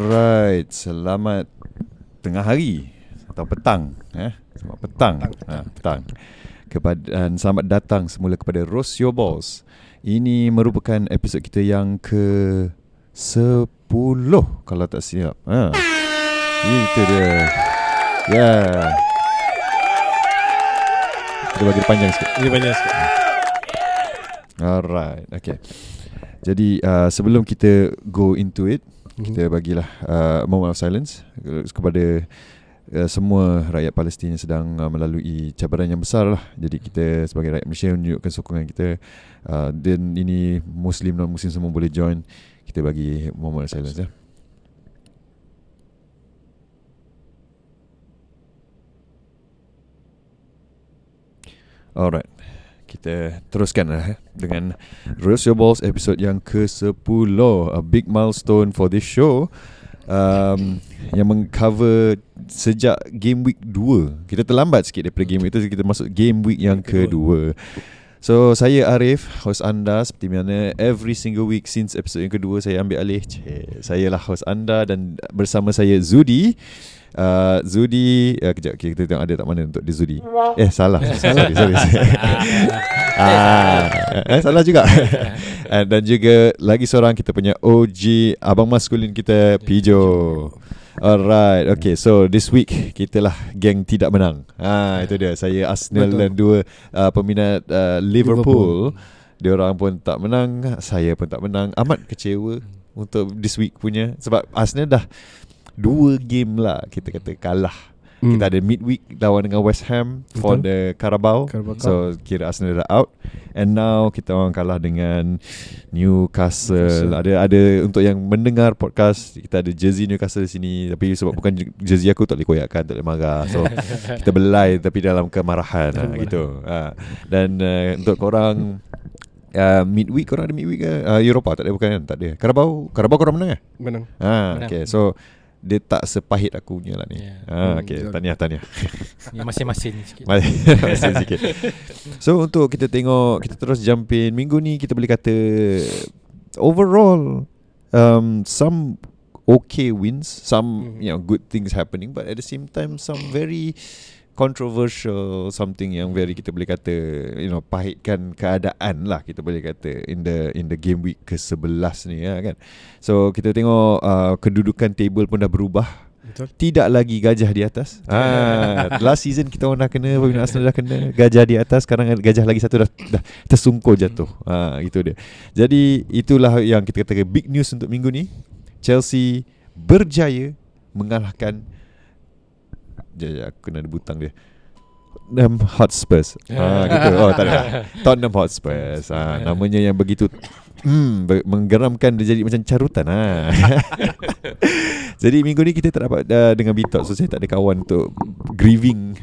Alright, selamat tengah hari atau petang eh. Selamat petang. Petang. Ha, petang. Kepada dan selamat datang semula kepada Roast Your Balls. Ini merupakan episod kita yang ke 10 kalau tak silap. Ha. Itu dia. Ya. Yeah. Kita bagi panjang sikit. Ini panjang sikit. Alright, okay. Jadi uh, sebelum kita go into it, mm-hmm. kita bagilah uh, moment of silence kepada uh, semua rakyat Palestin yang sedang uh, melalui cabaran yang besar lah. Jadi kita sebagai rakyat Malaysia menunjukkan sokongan kita uh, dan ini Muslim non Muslim semua boleh join. Kita bagi moment of silence ya. Alright kita teruskan lah eh, dengan Roast Your Balls episod yang ke-10 A big milestone for this show. Um, Yang mengcover sejak game week 2 Kita terlambat sikit daripada game week itu Kita masuk game week yang kedua. So saya Arif, host anda seperti mana every single week since episode yang kedua saya ambil alih. Cik, Saya lah host anda dan bersama saya Zudi Uh, Zudi uh, Kejap okay, kita tengok ada tak mana untuk di Zudi. Eh salah. Salah sorry, sorry. ah, eh, Salah juga. Uh, Dan juga Lagi seorang kita punya OG Abang maskulin kita Pijo. Alright Okay so this week Kita lah Geng tidak menang. Ah Itu dia. Saya Arsenal Betul. dan dua uh, Peminat uh, Liverpool, Liverpool. Dia orang pun tak menang Saya pun tak menang. Amat kecewa Untuk this week punya. Sebab Arsenal dah dua game lah kita kata kalah. Mm. Kita ada midweek lawan dengan West Ham Betul. for the Carabao. Carabao. So kira Arsenal dah out and now kita orang kalah dengan Newcastle. Newcastle. Ada ada untuk yang mendengar podcast kita ada jersey Newcastle di sini tapi sebab bukan jersey aku tak boleh koyakkan tak boleh marah. So kita belai tapi dalam kemarahan ha, gitu. Ha. Dan uh, untuk korang Uh, midweek korang ada midweek ke? Uh, Eropa tak ada bukan kan? Tak ada. Carabao, Carabao korang menang eh? Menang. Ha, menang. okay. So dia tak sepahit aku punya lah ni. Yeah. Ha, hmm, okay, betul. tahniah, tahniah. Ya, masing-masing sikit. masing sikit. So, untuk kita tengok, kita terus jump in. Minggu ni kita boleh kata, overall, um, some okay wins, some mm. you know, good things happening, but at the same time, some very controversial something yang very kita boleh kata you know pahitkan keadaan lah kita boleh kata in the in the game week ke-11 ni ya kan so kita tengok uh, kedudukan table pun dah berubah Betul. Tidak lagi gajah di atas. Ah, last season kita orang dah kena, Pemain Arsenal dah kena gajah di atas. Sekarang gajah lagi satu dah, dah tersungkur jatuh. Ah, itu dia. Jadi itulah yang kita kata big news untuk minggu ni. Chelsea berjaya mengalahkan Sekejap, sekejap aku kena ada butang dia. Tottenham Hotspurs ha, gitu. Oh tak ada. Tottenham Hotspurs ha, Namanya yang begitu hmm, Menggeramkan dia jadi macam carutan ha. Jadi minggu ni kita tak dapat uh, Dengan Bitok. So saya tak ada kawan untuk Grieving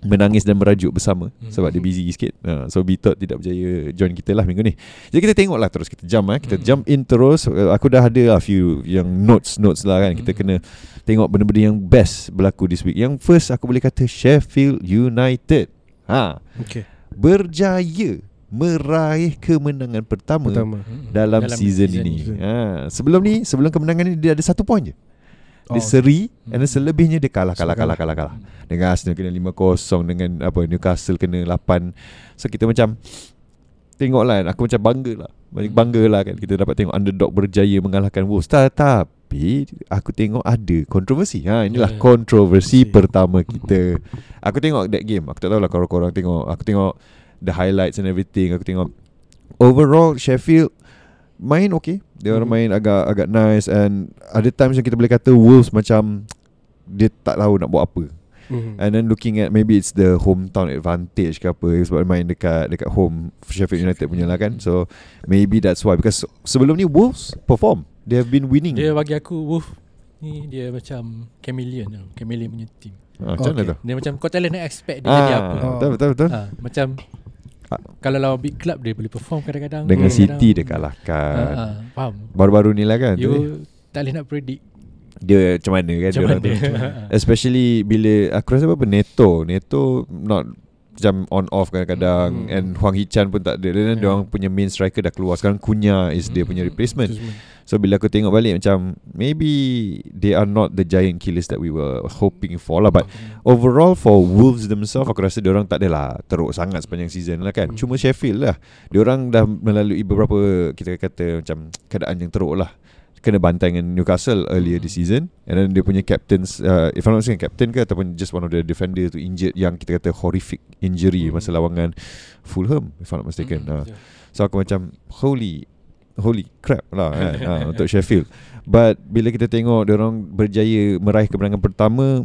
menangis dan merajuk bersama hmm. sebab dia busy sikit. Uh, so Bitot tidak berjaya join kita lah minggu ni. Jadi kita tengoklah terus kita jump eh. Kita hmm. jump in terus. Uh, aku dah ada a few yang notes notes lah kan. Kita hmm. kena tengok benda-benda yang best berlaku this week. Yang first aku boleh kata Sheffield United. Ha. Okay. Berjaya meraih kemenangan pertama, pertama. dalam, dalam season, season ini. Ha. Sebelum ni, sebelum kemenangan ni dia ada satu point je. Dia oh, seri okay. And selebihnya dia kalah Kalah kalah kalah kalah. Dengan Arsenal kena 5-0 Dengan apa Newcastle kena 8 So kita macam Tengok lah Aku macam bangga lah. Banyak bangga lah kan Kita dapat tengok underdog berjaya Mengalahkan Wolves. Tapi Aku tengok ada kontroversi. Ha, Inilah yeah. kontroversi yeah. pertama kita. Aku tengok that game. Aku tak tahu lah korang-korang tengok. Aku tengok The highlights and everything. Aku tengok Overall Sheffield main okay dia orang hmm. main agak agak nice and ada times yang kita boleh kata Wolves macam dia tak tahu nak buat apa mm-hmm. and then looking at maybe it's the hometown advantage ke apa sebab main dekat dekat home Sheffield United punya lah kan so maybe that's why because sebelum ni Wolves perform they have been winning dia bagi aku Wolves ni dia macam chameleon tau chameleon punya team Ah, macam okay. tu? Dia macam kau tak boleh expect dia ah, jadi apa. Betul betul betul. Ah, macam kalau lawan big club dia boleh perform kadang-kadang dengan City dia kalahkan. Uh, uh, faham. Baru-baru ni lah kan. You tu. tak boleh nak predict dia macam mana kan macam dia mana? Especially bila aku rasa apa Neto, Neto not macam on off kadang-kadang Hmm. and Huang Hichan pun tak ada. Dan Yeah. dia orang punya main striker dah keluar. Sekarang Kunya is dia punya Hmm. replacement. So bila aku tengok balik macam maybe they are not the giant killers that we were hoping for lah but overall for Wolves themselves aku rasa dia orang tak adalah teruk sangat sepanjang season lah kan. Hmm. Cuma Sheffield lah. Dia orang dah melalui beberapa kita kata macam keadaan yang teruk lah. Kena bantai dengan Newcastle earlier this season. And then dia punya captains uh, if I'm not mistaken captain ke ataupun just one of the defender tu injured yang kita kata horrific injury Hmm. masa lawangan Fulham if I'm not mistaken. Hmm, Uh, So aku macam Holy Holy crap lah kan ha, Untuk Sheffield. But bila kita tengok orang berjaya meraih kemenangan pertama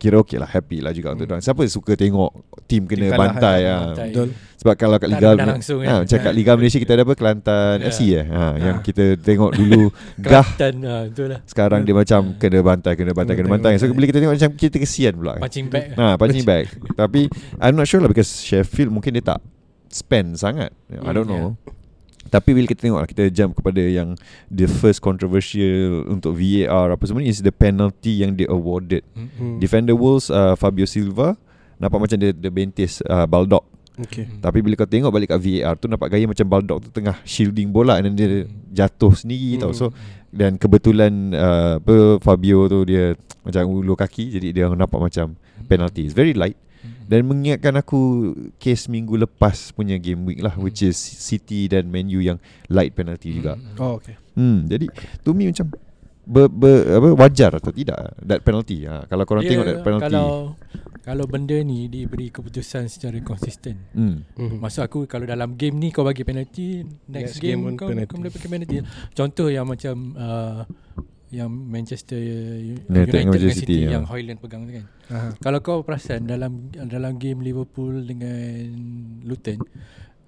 Kira okey lah Happy lah juga untuk Hmm. orang Siapa suka tengok Tim kena Tim kalah, bantai kan? ha. Bantai. Betul. Sebab kalau kat Liga menang langsung, ha, kan? Macam kat Liga Malaysia kita ada apa Kelantan Ya. FC eh ha, Yang Ah. kita tengok dulu Gah Kelantan ah, Betul lah Sekarang dia macam Kena bantai Kena bantai Kena bantai So bila kita tengok macam Kita kesian pula Punching bag Ha, punching bag Tapi I'm not sure lah Because Sheffield mungkin dia tak Spend sangat I don't Hmm, know Tapi bila kita tengok lah, Kita jump kepada yang The first controversial Untuk VAR Apa semua ni Is the penalty yang dia awarded Hmm. Defender Wolves uh, Fabio Silva Nampak macam dia, dia bentis uh, Baldock Okay. Hmm. Tapi bila kau tengok balik kat VAR tu Nampak gaya macam Baldock tu Tengah shielding bola And then dia jatuh sendiri tau So dan kebetulan uh, apa Fabio tu dia macam ulu kaki jadi dia nampak macam penalty. It's very light dan mengingatkan aku case minggu lepas punya game week lah which is City dan Man U yang light penalty juga. Oh, okay. Hmm jadi to me macam ber, ber, apa wajar atau tidak that penalty. Ha, kalau korang Dia tengok that penalty. Kalau Kalau benda ni Diberi keputusan secara konsisten Hmm. Hmm. Maksud aku Kalau dalam game ni Kau bagi penalty Next Next, game game, kau, penalty. kau mendapatkan penalty Contoh yang macam uh, Yang Manchester United United, dengan City, City, ya. Yang Hoyland pegang tu kan Aha. Kalau kau perasan Dalam dalam game Liverpool Dengan Luton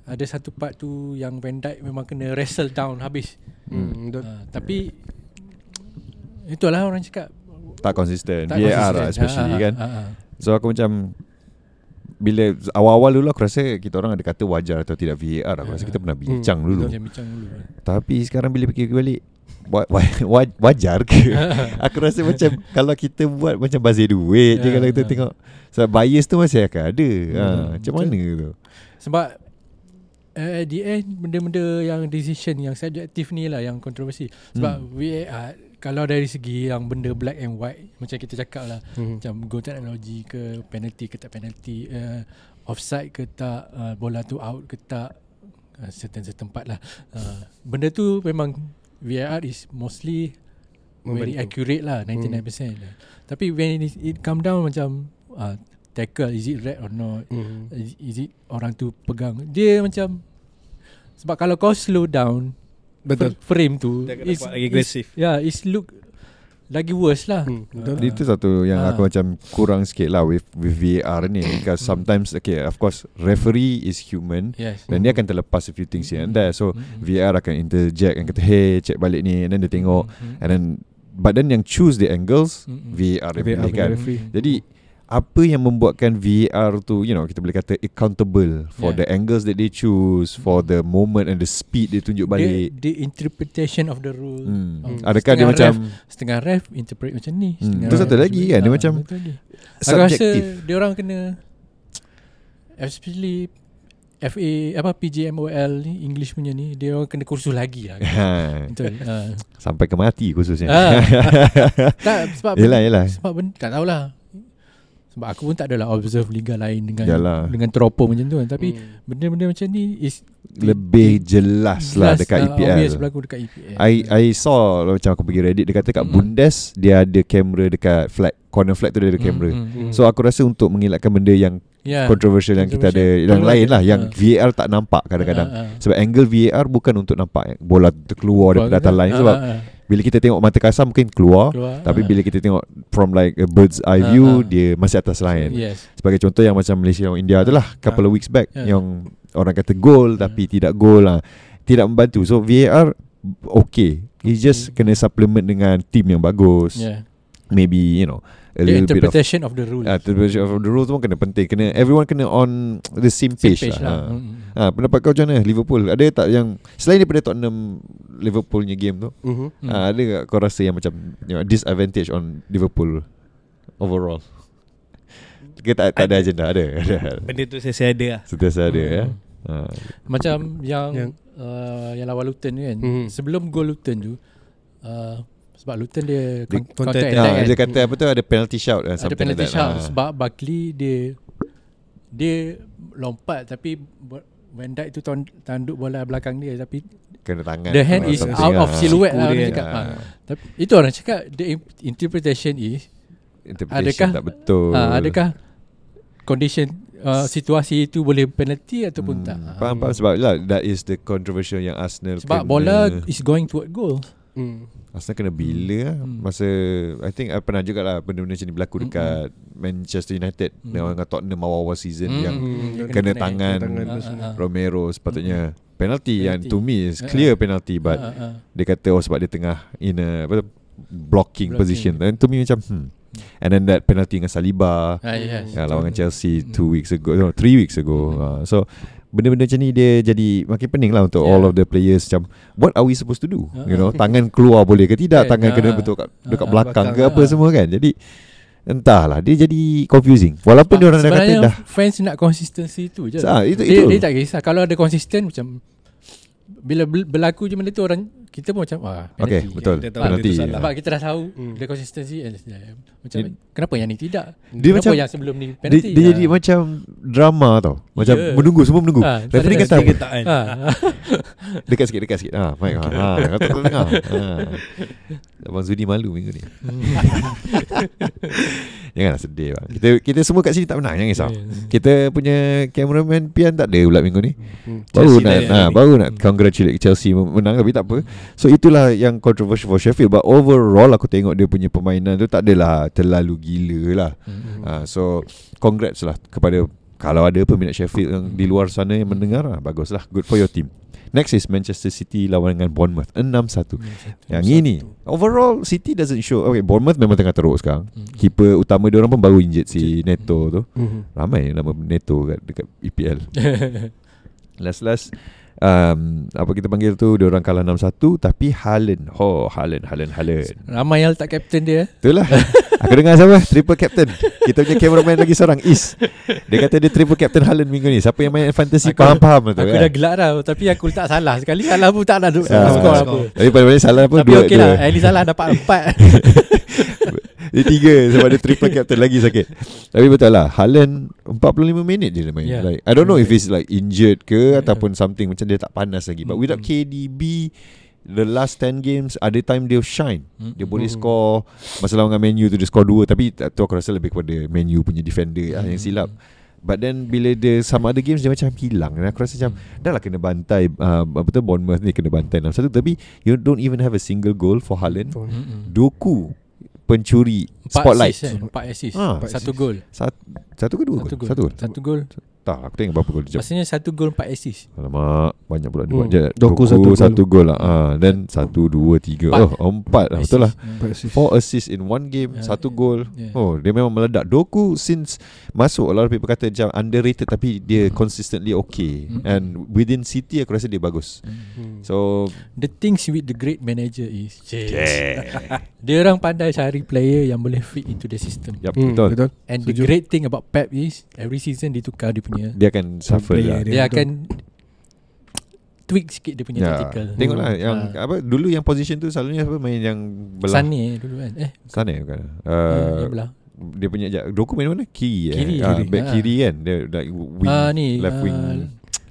Ada satu part tu Yang Van Dijk memang kena wrestle down habis Hmm. uh, Tapi Itulah orang cakap Tak konsisten. tak VAR lah especially Ah, kan. ah. So aku macam bila awal-awal dulu aku rasa kita orang ada kata wajar atau tidak VAR aku rasa kita pernah bincang Hmm, dulu. Bincang dulu Tapi sekarang bila fikir balik wajar ke? aku rasa macam kalau kita buat macam bazir duit je Ya, kalau kita ya. tengok sebab bias tu masih akan ada. Ha, Hmm, macam betul. mana tu? Sebab uh, At the end Benda-benda yang decision Yang subjektif ni lah Yang kontroversi Sebab Hmm. VAR Kalau dari segi Yang benda black and white Macam kita cakap lah Hmm. Macam go teknologi ke Penalty ke tak penalty uh, Offside ke tak uh, Bola tu out ke tak uh, Certain setempat lah uh, Benda tu memang VAR is mostly Very accurate lah 99% lah. Tapi when it, it come down macam uh, Tackle is it red or not Hmm. is, is it orang tu pegang Dia macam Sebab kalau kau slow down Betul. fr- Frame tu is- agresif. Yeah, It's look Lagi worse lah Hmm, betul. Ah. Itu satu yang Ah. aku macam kurang sikit lah with with VAR ni because sometimes okay of course referee is human Yes dan dia akan terlepas a few things here and there so Mm-mm. VAR akan interject and kata hey check balik ni and then dia tengok Mm-mm. and then but then yang choose the angles Mm-mm. VAR dia VAR pilih kan referee. jadi apa yang membuatkan VAR tu you know kita boleh kata accountable for Yeah. the angles that they choose for the moment and the speed dia tunjuk the, balik the interpretation of the rule hmm. Hmm. adakah dia Setengah macam Setengah ref Interpret macam ni Hmm. setengah Tu ref satu lagi kan, dia Ah, macam. Aku rasa Dia orang kena Especially FA Apa PJMOL ni English punya ni Dia orang kena kursus lagi lah Ha, Betul Ah. sampai ke mati khususnya Ah. tak sebab Yelah, yelah. sebab ben, tak tahulah sebab aku pun tak adalah observe liga lain dengan Yalah. dengan teropo macam tu kan tapi Hmm. benda-benda macam ni is lebih jelas lah dekat ah, obvious EPL berlaku dekat E EPL I I saw lah macam aku pergi Reddit dia kata kat Mm. Bundes dia ada kamera dekat flag corner flag tu dia ada Hmm, kamera. hmm, hmm. So aku rasa untuk mengelakkan benda yang yeah. controversial yang kita ada yang lain lah yang Ah. VAR tak nampak kadang-kadang. Ah, ah. Sebab angle VAR bukan untuk nampak bola tu keluar daripada data line Ah, sebab ah, ah. Bila kita tengok mata kasar mungkin keluar, Keluar, tapi ah. bila kita tengok from like a bird's eye Ah, view ah. dia masih atas line. yes Sebagai contoh yang macam Malaysia dan India tu lah couple of weeks back Yeah. yang orang kata goal tapi tidak goal lah. Tidak membantu. So VAR okay. It's just kena supplement dengan team yang bagus. yeah. Maybe you know a the little bit of interpretation of, the rule Ah, interpretation of the rules pun kena penting. Kena everyone kena on the same Same page, page lah. lah. Hmm. Ha. ha, pendapat kau macam mana Liverpool? Ada tak yang selain daripada Tottenham Liverpool punya game tu? Hmm. Ha, ada tak kau rasa yang macam you know, disadvantage on Liverpool overall? Ke tak, tak ada agenda Ada, ada. Benda tu saya ada lah Sentiasa ada ya. Hmm. Ha. Macam yang Yang- yang, uh, yang lawan Luton tu kan. Hmm. Sebelum gol Luton tu uh, sebab Luton dia, counter attack. Ha, kan. dia kata apa tu ada penalty shout ada penalty shot sebab Buckley dia dia lompat tapi Van Dijk tu tanduk bola belakang dia tapi kena tangan. the hand is out of lah. silhouette Siku lah dia orang cakap. Ha. Ha. Tapi itu orang cakap the interpretation is Interpretation Adakah- tak betul. ha, adakah condition uh, situasi itu boleh penalty ataupun Hmm, tak. Ha. Faham faham sebab lah that is the controversial yang Arsenal Sebab kena, bola is going toward goal. hmm. Arsenal kena bila lah Hmm. masa I think I pernah juga lah benda-benda macam ni berlaku Hmm, dekat Manchester United Hmm. dengan dengan Tottenham awal-awal season Hmm. yang Hmm. kena kena tangan, tangan semua. ah, ah. Romero sepatutnya penalty yang Penalty. to me is clear ah. penalty but ah, ah. dia kata oh sebab dia tengah in a apa blocking, Blocking. position and to me macam hmm and then that penalty dengan Saliba Ah, yes. Ya, lawan dengan Chelsea Hmm. two weeks ago, no, three weeks ago. Uh, so benda-benda macam ni dia jadi makin pening lah untuk Yeah. all of the players macam what are we supposed to do? Uh-uh. You know, tangan keluar boleh ke tidak? Yeah, Tangan kena uh-uh. betul kat dekat Uh-uh. belakang ke Belakang, apa uh-uh. semua kan. Jadi entahlah dia jadi confusing. Walaupun dia orang dah kata dah fans nak consistency tu je. Ah, itu- dia, itu. dia tak kisah kalau ada konsisten macam bila berlaku je benda tu orang kita pun macam Okay, penalty. betul. Kita tahu Penalty. dia salah. Sebab kita dah tahu Hmm. dia consistency and eh, macam Dia- kenapa yang ni tidak? Dia kenapa macam- yang sebelum ni dia, penalty? dia Ah. jadi macam drama tau. Macam Ya. menunggu semua menunggu. Ah, tak Referee kata Dia apa? kan Ah. Dekat sikit, dekat sikit. Ha, mic. Ha, ha, kata dengar. Ha. Abang Zudi malu minggu ni. Janganlah sedih bang. Kita kita semua kat sini tak menang, jangan risau. Ya. Kita punya cameraman Pian tak ada pula minggu ni. Hmm. Baru Chelsea nak, ni. baru nak congratulate Chelsea menang tapi tak apa. So itulah yang controversial for Sheffield but overall aku tengok dia punya permainan tu tak adalah terlalu gila lah. Hmm. Uh, so congrats lah kepada kalau ada peminat Sheffield yang di luar sana yang mendengar lah, baguslah good for your team. Next is Manchester City lawan dengan Bournemouth 6-1. Yang ini overall City doesn't show. Okay, Bournemouth memang tengah teruk sekarang. Hmm. Keeper utama dia orang pun baru injet si Neto tu. Hmm. Ramai nama Neto kat dekat EPL. Last last um, apa kita panggil tu? Dia orang kalah 6-1 tapi Haaland. Oh, Haaland, Haaland, Haaland. Ramai yang tak captain dia. Itulah. Aku dengar siapa? Triple captain. Kita punya cameraman lagi seorang Is. Dia kata dia triple captain Haaland minggu ni. Siapa yang main fantasy Aku- Faham-faham lah tu Aku kan dah gelak dah Tapi aku letak salah Sekali. Salah pun tak nak duk Ah, skor apa Tapi paling-paling salah pun Tapi dua, dua. lah. Salah dapat empat Dia tiga Sebab dia triple captain lagi sakit. Tapi betul lah Haaland 45 minit je dia main. Yeah. like, I don't know if he's like injured ke Ataupun something Macam dia tak panas lagi. But without. KDB The last 10 games Ada time dia shine. Dia boleh Mm. score. Masa lawan dengan Man U tu Dia score 2 Tapi tu aku rasa lebih kepada Man U punya defender lah Yang silap. But then bila dia sama ada games dia macam hilang. Dan aku rasa macam dah lah kena bantai uh, apa tu Bournemouth ni kena bantai 6-1 tapi you don't even have a single goal for Haaland. Mm-mm. Doku pencuri Empat spotlight. assist, eh. Empat assist Ah. Satu gol Satu, satu ke dua Satu gol? gol Satu. Satu gol Tak, aku tengok berapa gol dia. Maksudnya satu gol empat assist Alamak, banyak pula dia buat. Hmm. Je. Doku satu gol. satu gol lah. Ah, then satu, dua, tiga. Empat. Oh, empat lah. Betul lah. Assist. Four assists in one game, Yeah, satu yeah, gol. yeah. Oh, dia memang meledak. Doku since masuk, a lot of people kata macam underrated tapi dia Hmm. consistently okay. Hmm. And within City aku rasa dia bagus. Mm. So, The things with the great manager is Dia orang pandai cari player Yang boleh fit into the system yep, Hmm, betul. betul. And Setuju. the great thing about Pep is Every season dia tukar dia punya Dia akan suffer lah. dia. Dia akan Tweak sikit dia punya Ya. tactical Tengoklah yang Ah. apa dulu yang position tu selalunya apa main yang belah Sane dulu kan Eh sana bukan. uh, Uh, yang belah dia punya ja- Doku main mana? Kiri eh. Kiri, Ah, kiri. back Ah. kiri kan. Dia like wing Ah, ni, left ah, wing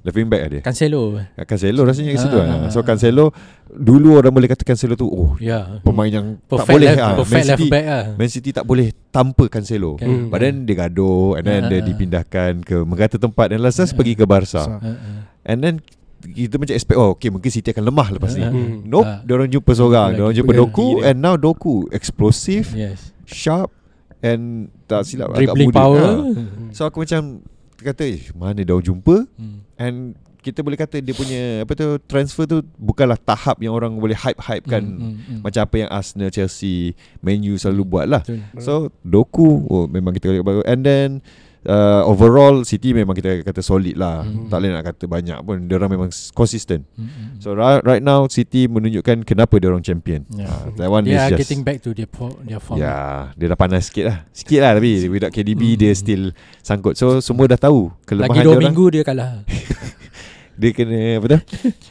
left wing back lah dia. Cancelo Cancelo rasanya ke situ Ah, ah. ah, So. Cancelo dulu orang boleh kata Cancelo tu oh Ya pemain yang tak Perfect boleh left, ah. perfect Man left City, back lah Man City tak boleh tanpa Cancelo. Kan. Hmm. But then dia gaduh and then Ah, dia ah. dipindahkan ke merata tempat dan last last Ah. pergi ke Barca. Ah, ah. And then kita macam expect oh okay mungkin City akan lemah lepas ni. Ah, ah. Hmm. Nope, Ah. dia orang jumpa seorang, dia orang jumpa Doku dia. and now Doku explosive, Yes sharp and tak silap agak Dribbling muda. power Ah. So aku macam kata eh, mana dia orang jumpa Hmm. and kita boleh kata dia punya apa tu transfer tu bukanlah tahap yang orang boleh hype-hype kan Hmm, hmm, hmm. macam apa yang Arsenal, Chelsea, Man U selalu buat lah. Betul. So Doku oh, memang kita boleh bagus and then uh, overall City memang kita kata solid lah. Hmm. Tak boleh nak kata banyak pun. Dia orang memang consistent. Mm-mm. So right, right now City menunjukkan kenapa dia orang champion. Yeah. Uh, that one They is are just getting back to their po- their form. Ya, dia dah panas sikit lah. Sikit lah tapi without KDB Hmm. dia still sangkut. So semua dah tahu kelemahan Lagi dia dua orang. minggu dia kalah. Dia kena apa tu?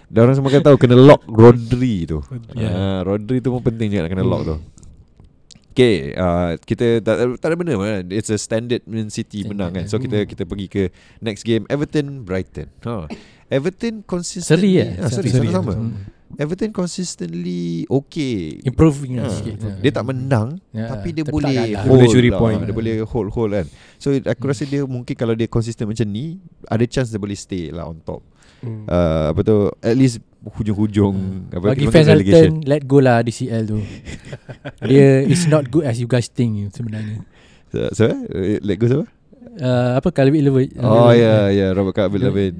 dia orang semua kan tahu kena lock Rodri tu. Ya. Yeah. Rodri tu pun penting juga nak kena lock tu. Okay, uh, kita tak, tak ada benda kan. It's a standard Man City Standard, menang kan. ya. So kita Hmm. kita pergi ke next game Everton Brighton. Ha. Everton Seri consistently eh? ha, seri, Seri, sama-sama. Hmm. Everton consistently okay. Improving lah Ha. sikit. Dia tak menang Ya, tapi dia tapi tak boleh kalah. hold Dia boleh curi lah. point. Dia boleh hold hold kan. So aku rasa dia mungkin kalau dia konsisten macam ni ada chance dia boleh stay lah on top. Hmm. Uh, apa tu at least hujung-hujung apa Bagi fans. Alton Let go lah DCL tu Dia is not good as you guys think sebenarnya So, so eh, let go siapa? uh, Apa Calvin Lewin Oh ya ya yeah, Robert Calvert Levin.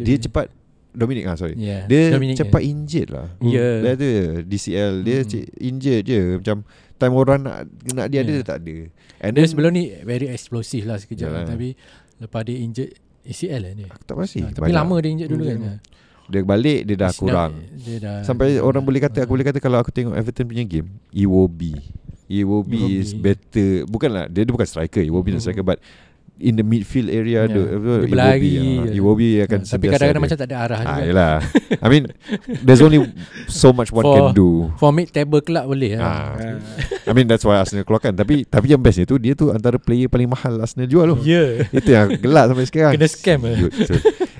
Dia, cepat Dominic ah sorry. yeah. Dia Dominic, cepat yeah. injured lah. Ya. Dia ada DCL dia Hmm. hmm. injured je macam time orang nak nak dia ada Yeah. dia tak ada. And Dia then sebelum ni Very explosive lah sekejap Yalah. Tapi Lepas dia injured ACL lah dia aku tak pasti. ha, Tapi lama dia injured dulu kan. Dia balik dia dah kurang. Dia dah Sampai orang boleh kata Ah. Aku boleh kata Kalau aku tengok Everton punya game Iwobi Iwobi Iwobi. is better Bukanlah Dia, dia bukan striker Iwobi mm. Hmm. striker But In the midfield area Ya. yeah. Dia Iwobi, berlari. ah, Iwobi akan Tapi sentiasa kadang-kadang ada. macam tak ada arah Ah, juga yelah I mean There's only So much one For- can do For mid table club boleh lah ah. Ah. I mean that's why Arsenal keluarkan Tapi Tapi yang bestnya tu Dia tu antara player paling mahal Arsenal jual tu Ya Itu yang gelak sampai sekarang Kena scam eh. Good, so,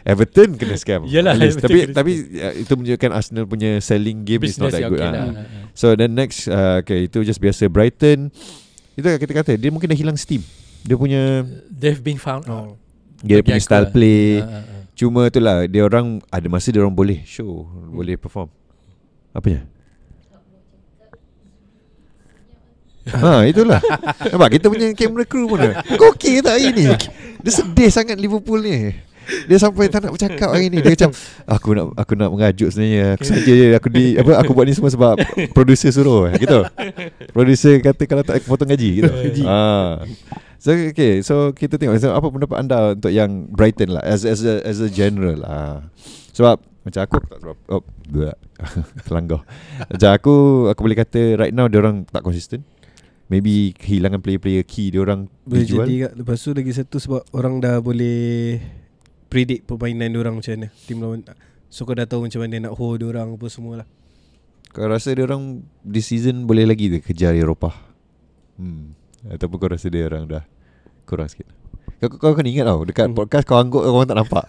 Everton kena scam least. Everton Tapi kena Tapi uh, Itu menunjukkan Arsenal punya Selling game is not Business that yang good okay ah. lah. So then next uh, Okay itu just biasa Brighton Itu yang kita kata Dia mungkin dah hilang steam Dia punya They've been found out. Oh. Dia Bagi punya style lah. play. Ah, ah, ah. Cuma tu lah Dia orang Ada masa dia orang boleh show Boleh perform. Apanya? Ha itulah. Nampak kita punya camera crew pun. Kau okey tak hari ni? Dia sedih sangat Liverpool ni. Dia sampai tak nak bercakap hari ni. Dia macam Aku nak aku nak mengajuk sebenarnya. Aku saja je. Aku di apa Aku buat ni semua sebab Producer suruh. Gitu. Producer kata Kalau tak aku potong gaji gitu. Ha. So okay So kita tengok so, Apa pendapat anda Untuk yang Brighton lah As as a, as a general lah Sebab Macam aku tak sebab oh. Terlanggar Macam aku Aku boleh kata Right now orang tak konsisten Maybe kehilangan player-player key Diorang Boleh dijual. jadi kat Lepas tu lagi satu sebab Orang dah boleh Predict permainan orang macam mana. Tim lawan So kau dah tahu macam mana Nak hold orang Apa semua lah Kau rasa dia orang This season boleh lagi ke kejar Eropah? Hmm. Ataupun kau rasa dia orang dah Kurang sikit. Kau, kau, kau kena ingat tau Dekat Hmm. podcast kau angguk Orang tak nampak.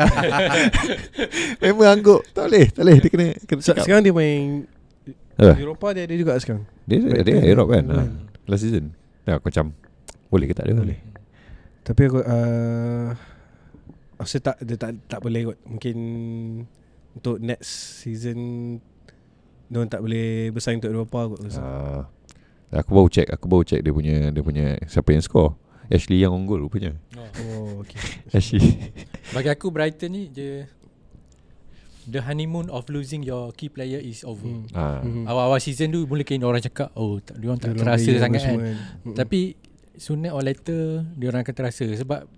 Memang angguk. Tak boleh Tak boleh. Dia kena, kena cakap Sekarang dia main Eh, Eropah dia ada juga sekarang. Dia dia, dia Brighton. Europe kan? Ha, Hmm. Last season. Ya aku macam Boleh ke tak dia boleh. Tapi aku uh, Rasa tak Dia tak, tak boleh kot. Mungkin Untuk next season Diorang tak boleh Bersaing untuk Eropah kot. Uh, Aku baru check Aku baru check dia punya Dia punya Siapa yang score Ashley yang unggul rupanya Oh okay Ashley Bagi aku Brighton ni dia The honeymoon of losing your key player is over. Hmm. ah. Mhm. Awal-awal season tu mungkin orang cakap oh tak dia orang tak terasa sangat kan. semua Mm. Tapi sooner or later dia orang akan terasa sebab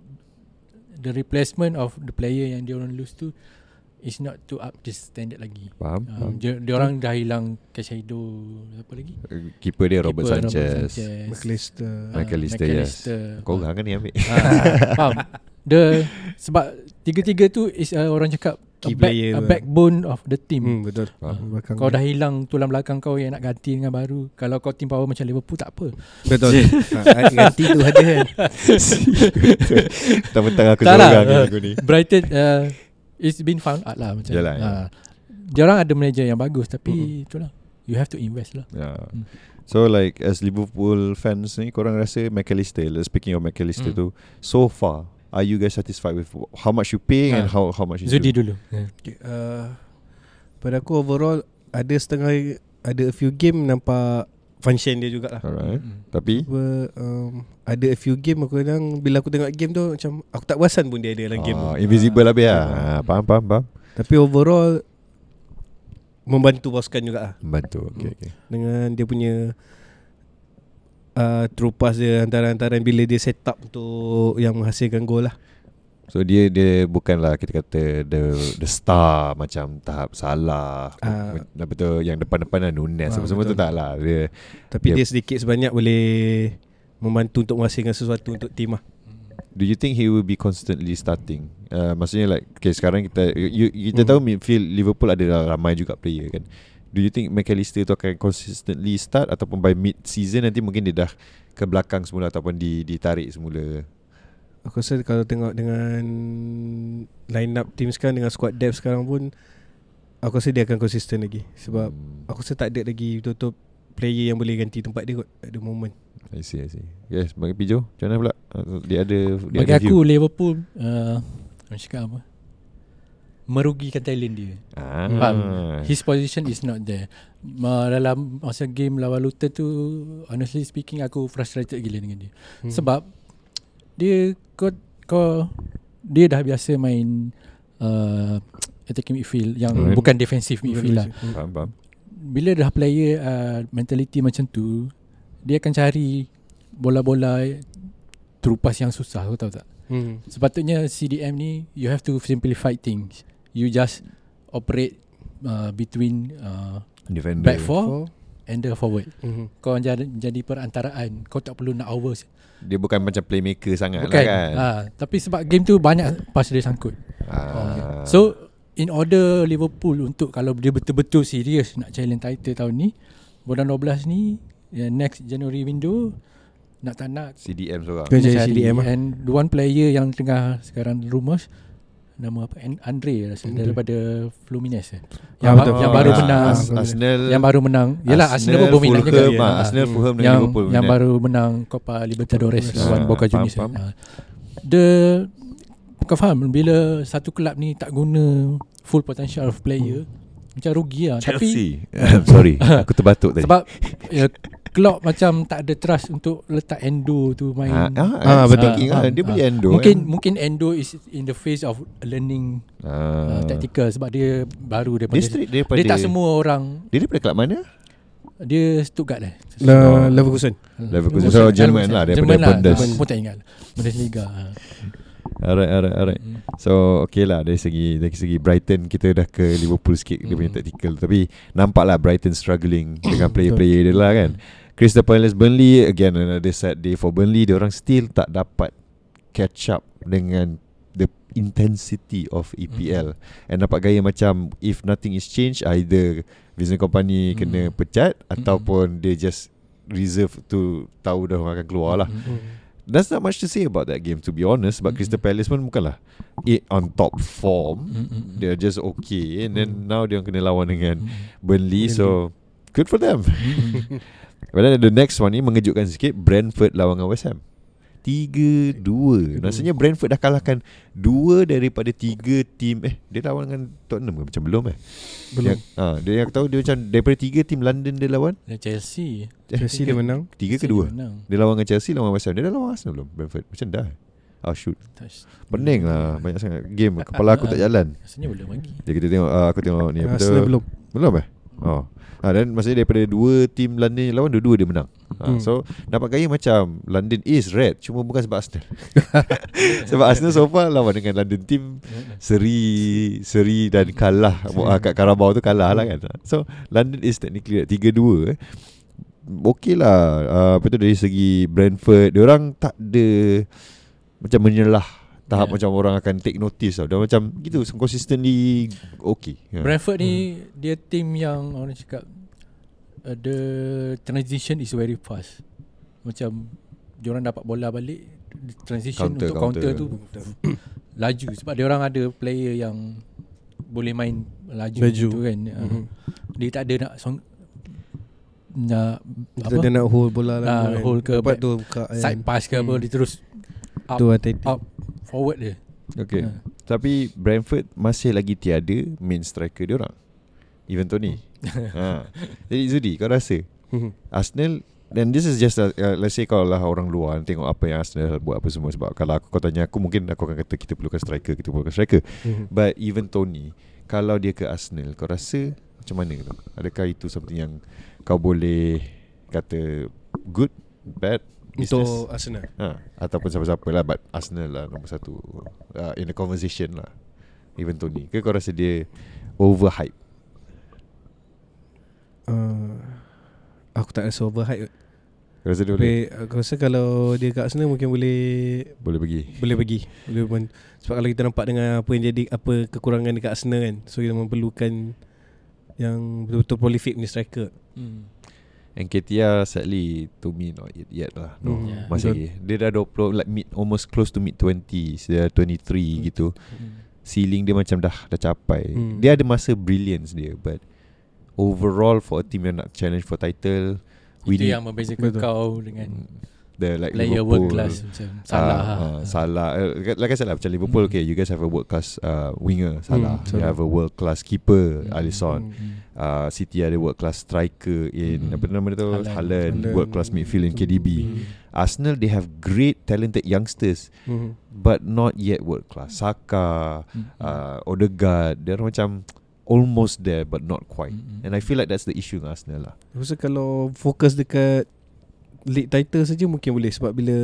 the replacement of the player yang dia orang lose tu is not to up this standard lagi. Faham, Um, faham. dia, dia orang dah hilang Cashaido apa lagi? Keeper dia Robert Keeper Sanchez, McAllister Ah, McAllister, yes. McAllister. Kau orang kan ni ambil Ah, faham. The sebab tiga-tiga tu is uh, orang cakap Key a, back, player a backbone of the team. Hmm, betul. Faham. Belakang Kau dah hilang tulang belakang kau yang nak ganti dengan baru. Kalau kau team power macam Liverpool tak apa. Betul. ha, ganti tu ada kan. Mentang-mentang aku lah. seorang Uh, ni Brighton uh, it's been found out lah macam. Yalah, ya. Uh, dia orang ada manager yang bagus tapi itulah you have to invest lah. yeah. Hmm. So like As Liverpool fans ni Korang rasa McAllister Speaking of McAllister Hmm. tu So far Are you guys satisfied with How much you pay And Ah. how how much is Zudi dulu. Yeah. Okay, uh, pada aku overall ada setengah ada a few game nampak function dia jugalah. Alright Mm. Tapi Apa, um, ada a few game aku kadang bila aku tengok game tu macam aku tak perasan pun dia ada dalam game tu. ah, Invisible Ah, habis lah ah. ah, Faham faham faham Tapi overall membantu pasukan jugalah Bantu Okay okay dengan dia punya uh, True pass dia Antara-antara bila dia set up Untuk yang menghasilkan gol lah So dia dia bukanlah kita kata the the star macam tahap salah. Ah. Uh, betul yang depan-depan lah Nunes Ah, uh, semua tu betul. tak lah. Dia Tapi Dia- dia sedikit sebanyak boleh Membantu untuk menghasilkan sesuatu Untuk tim lah do you think he will be constantly starting? Uh, maksudnya like okay sekarang kita you, you- kita Hmm. tahu midfield Liverpool ada ramai juga player kan. Do you think McAllister tu akan consistently start ataupun by mid season nanti mungkin dia dah ke belakang semula ataupun di ditarik semula? Aku rasa kalau tengok dengan Line up team sekarang Dengan squad depth sekarang pun Aku rasa dia akan konsisten lagi Sebab hmm, Aku rasa tak ada lagi Betul-betul Player yang boleh ganti tempat dia kot At the moment I see I see. Yes, bagi Pijo, macam mana pula? Uh, Dia ada dia Bagi ada aku view. Liverpool uh, Orang cakap apa Merugikan talent dia Ah. Faham? His position is not there Ma, Dalam masa game lawan Luton tu Honestly speaking Aku frustrated gila dengan dia Hmm. Sebab Dia Kau, kau Dia dah biasa main uh, Attacking midfield Yang Alright. bukan defensive midfield lah Hmm. Faham, faham. Bila dah player uh, Mentality macam tu Dia akan cari Bola-bola True pass yang susah Kau tahu tak Hmm. Sepatutnya CDM ni You have to simplify things You just Operate uh, Between uh, Defender. Back four And the forward Hmm. Kau jadi, jadi perantaraan Kau tak perlu nak hours Dia bukan macam playmaker sangat Bukan lah kan. ha, Tapi sebab game tu Banyak pass dia sangkut Ah. So In order Liverpool Untuk kalau dia betul-betul serius Nak challenge title tahun ni Bulan 12 ni yeah, Next January window Nak tak nak CDM seorang. Kena cari cari. CDM lah. And the one player yang tengah Sekarang rumours Nama apa An- Andre rasa Andre. Daripada Fluminense eh. Ah, yang, betul. yang baru Ah, menang Ars- Arsenal. Yang baru menang Yelah Arsenal, pun berminat juga Fulham, ah, Ah, Arsenal, Hmm. Fulham dengan yang Liverpool. yang baru menang Copa Libertadores Libertadores. lawan Ah, Boca Juniors. Ah. The kau faham bila satu kelab ni tak guna full potential of player macam rugi lah tapi Chelsea. Sorry, aku terbatuk tadi. sebab ya, Klopp macam tak ada trust untuk letak Endo tu main Ah, ah, Ah, betul. speaking ah, dia beli Endo. mungkin kan. mungkin Endo is in the phase of learning Ah. uh, tactical sebab dia baru Dia daripada straight daripada dia tak semua orang Dia daripada kelab mana? dia Stuttgart eh Le- Leverkusen Leverkusen. So, Jerman lah, daripada Jerman lah Bundes. Jerman pun tak ingat Bundesliga ah. Alright, alright, alright. Hmm. So okay lah dari segi dari segi Brighton kita dah ke Liverpool sikit dia punya Hmm. tactical tapi nampak lah Brighton struggling dengan player-player dia lah kan. Crystal Palace Burnley again another sad day for Burnley dia orang still tak dapat catch up dengan the intensity of EPL and nampak gaya macam if nothing is changed either Vincent Company kena Hmm. pecat ataupun dia just reserve to tahu dah orang akan keluar lah. Hmm. There's not much to say about that game to be honest But Mm-mm. Crystal Palace pun bukanlah it on top form Mm-mm. They're just okay And then Mm. now dia orang kena lawan dengan Mm. Burnley So Good for them But then the next one ni Mengejutkan sikit Brentford lawan dengan West Ham. 3-2 Maksudnya Brentford dah kalahkan Dua daripada tiga tim. Eh dia lawan dengan Tottenham ke? Macam belum eh? Belum. Yang, ha, Dia yang aku tahu Dia macam Daripada tiga tim London dia lawan. Chelsea. Eh, Chelsea dia tiga- menang. Tiga ke dua. Dia lawan dengan Chelsea Lawan West Ham. Dia dah lawan Arsenal belum Brentford? Macam dah. Oh shoot. Touch. Pening lah. Banyak sangat game. Kepala aku tak jalan. Rasanya belum lagi. Jadi kita tengok uh, Aku tengok ni apa tu. Arsenal belum. Belum eh? Oh Ha, dan maksudnya daripada dua tim London yang lawan Dua-dua dia menang. Ha, Hmm. So nampak gaya macam London is red Cuma bukan sebab Arsenal. Sebab Arsenal so far Lawan dengan London team Seri Seri dan kalah. Uh, Kat Carabao tu kalah lah kan. So London is technically red. 3-2 eh. Okay lah uh, Apa tu dari segi Brentford. Dia orang tak ada Macam menyelah Tahap Yeah. macam orang akan take notice tau Dia macam gitu Consistently Okay yeah. Brentford ni dia team yang orang cakap uh, the transition is very fast. Macam dia orang dapat bola balik the transition Counter, untuk counter, counter. tu laju sebab dia orang ada player yang boleh main laju, Laju. tu kan. Uh, Mhm. Dia tak ada nak song, nak Kita apa ada nak hold bola lah Ah, kan. hold ke Dapat tu buka kan. side pass ke apa Hmm. dia terus up, Tu up forward dia. Okay Ha. Tapi Brentford masih lagi tiada main striker dia orang. Even Tony. ha. Jadi Zudi kau rasa Arsenal dan this is just a, uh, let's say kalau lah orang luar tengok apa yang Arsenal buat apa semua sebab kalau aku kau tanya aku mungkin aku akan kata kita perlukan striker, kita perlukan striker. But even Tony kalau dia ke Arsenal kau rasa macam mana tu? Adakah itu something yang kau boleh kata good bad business. Untuk Arsenal ha, Ataupun siapa-siapa lah But Arsenal lah Nombor satu uh, In the conversation lah Even Tony Ke kau rasa dia Overhype uh, Aku tak rasa overhype Kau rasa dia boleh Boleh, aku rasa kalau dia kat Arsenal mungkin boleh Boleh pergi boleh pergi. Boleh men- sebab kalau kita nampak dengan apa yang jadi apa kekurangan dekat Arsenal kan. So kita memerlukan yang betul-betul prolific punya striker. Hmm. Nketiah sadly To me not yet, yet lah no, Hmm, yeah. Masih lagi Dia dah 20 Like mid Almost close to mid 20s Dia 23 gitu Hmm. Ceiling dia macam dah Dah capai Hmm. Dia ada masa brilliance dia But Overall for a team Yang nak challenge for title Itu yang membezakan Betul. kau dengan The like player Liverpool, world class macam Salah. uh, uh, ah. Salah uh, Like I said lah Macam Liverpool Hmm. Okay you guys have a world class uh, Winger Salah Hmm, You have a world class keeper Hmm. Alisson Hmm. uh, City ada world class striker In Hmm. Apa nama dia tu Haaland. World class midfield in KDB Hmm. Arsenal they have great talented youngsters Hmm. But not yet world class Saka Hmm. uh, Odegaard Dia orang macam Almost there But not quite Hmm. And I feel like that's the issue dengan Arsenal lah rasa kalau fokus dekat league title saja mungkin boleh sebab bila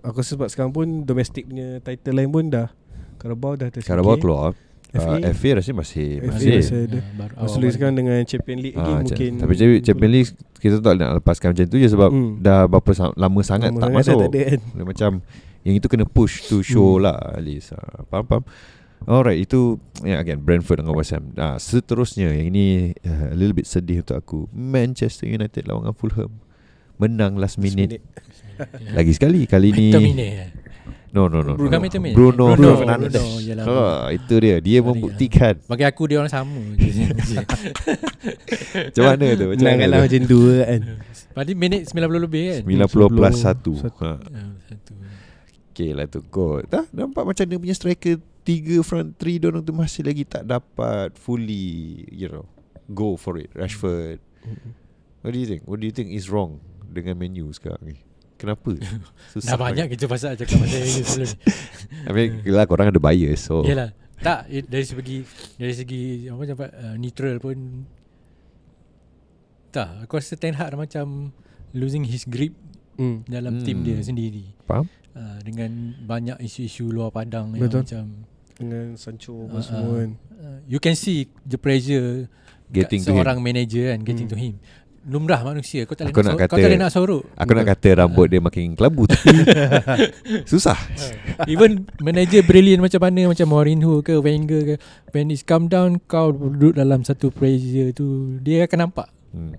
aku rasa sebab sekarang pun domestic punya title lain pun dah Carabao dah tersingkir. Carabao keluar FA, uh, FA rasanya masih FA Masih masih ada. Ya, baru sekarang dengan Champion League lagi Ah, mungkin Tapi Champions League Kita tak nak lepaskan macam tu je Sebab Hmm. Dah berapa sa- lama sangat Lama tak sangat masuk dah tak ada kan. Dia macam Yang itu kena push to show Hmm. lah At least uh, Faham faham Alright itu yeah, Again Brentford dengan West Ham uh, Seterusnya Yang ini uh, A little bit sedih untuk aku Manchester United lawan dengan Fulham Menang last minute, Ya. Lagi sekali Kali ni Terminate. No no no, Bruno no. Terminate. Bruno, Bruno, Fernandes Bruno, yalah. ha, Itu dia Dia Sorry, membuktikan Bagi aku dia orang sama. Macam mana tu Macam Menang mana kalah tu macam dua kan. Tadi minit 90 lebih kan 90 plus 1 Satu. ha. Okay lah tu God Dah nampak macam dia punya striker Tiga front three Diorang tu masih lagi tak dapat Fully You know Go for it Rashford What do you think What do you think is wrong Dengan menu sekarang ni? Kenapa? Dah banyak kita pasal cakap pasal MU sebelum ni. I mean Yelah korang ada bias So. Yelah. Tak dari segi Dari segi Apa cakap uh, Neutral pun Tak. Aku rasa Ten Hag macam Losing his grip Hmm. Dalam Hmm. tim dia sendiri. Faham? Uh, Dengan banyak isu-isu luar padang Betul. Yang macam Dengan Sancho apa Ah, semua kan. uh, You can see The pressure Getting kat to him. Seorang manager kan Getting Hmm. to him Lumrah manusia Kau tak boleh nak nak, kau kata- tak boleh nak sorok Aku nak kata rambut dia makin kelabu Tapi Susah Even manager brilliant macam mana Macam Mourinho ke Wenger ke When it's come down Kau duduk dalam satu pressure tu Dia akan nampak hmm.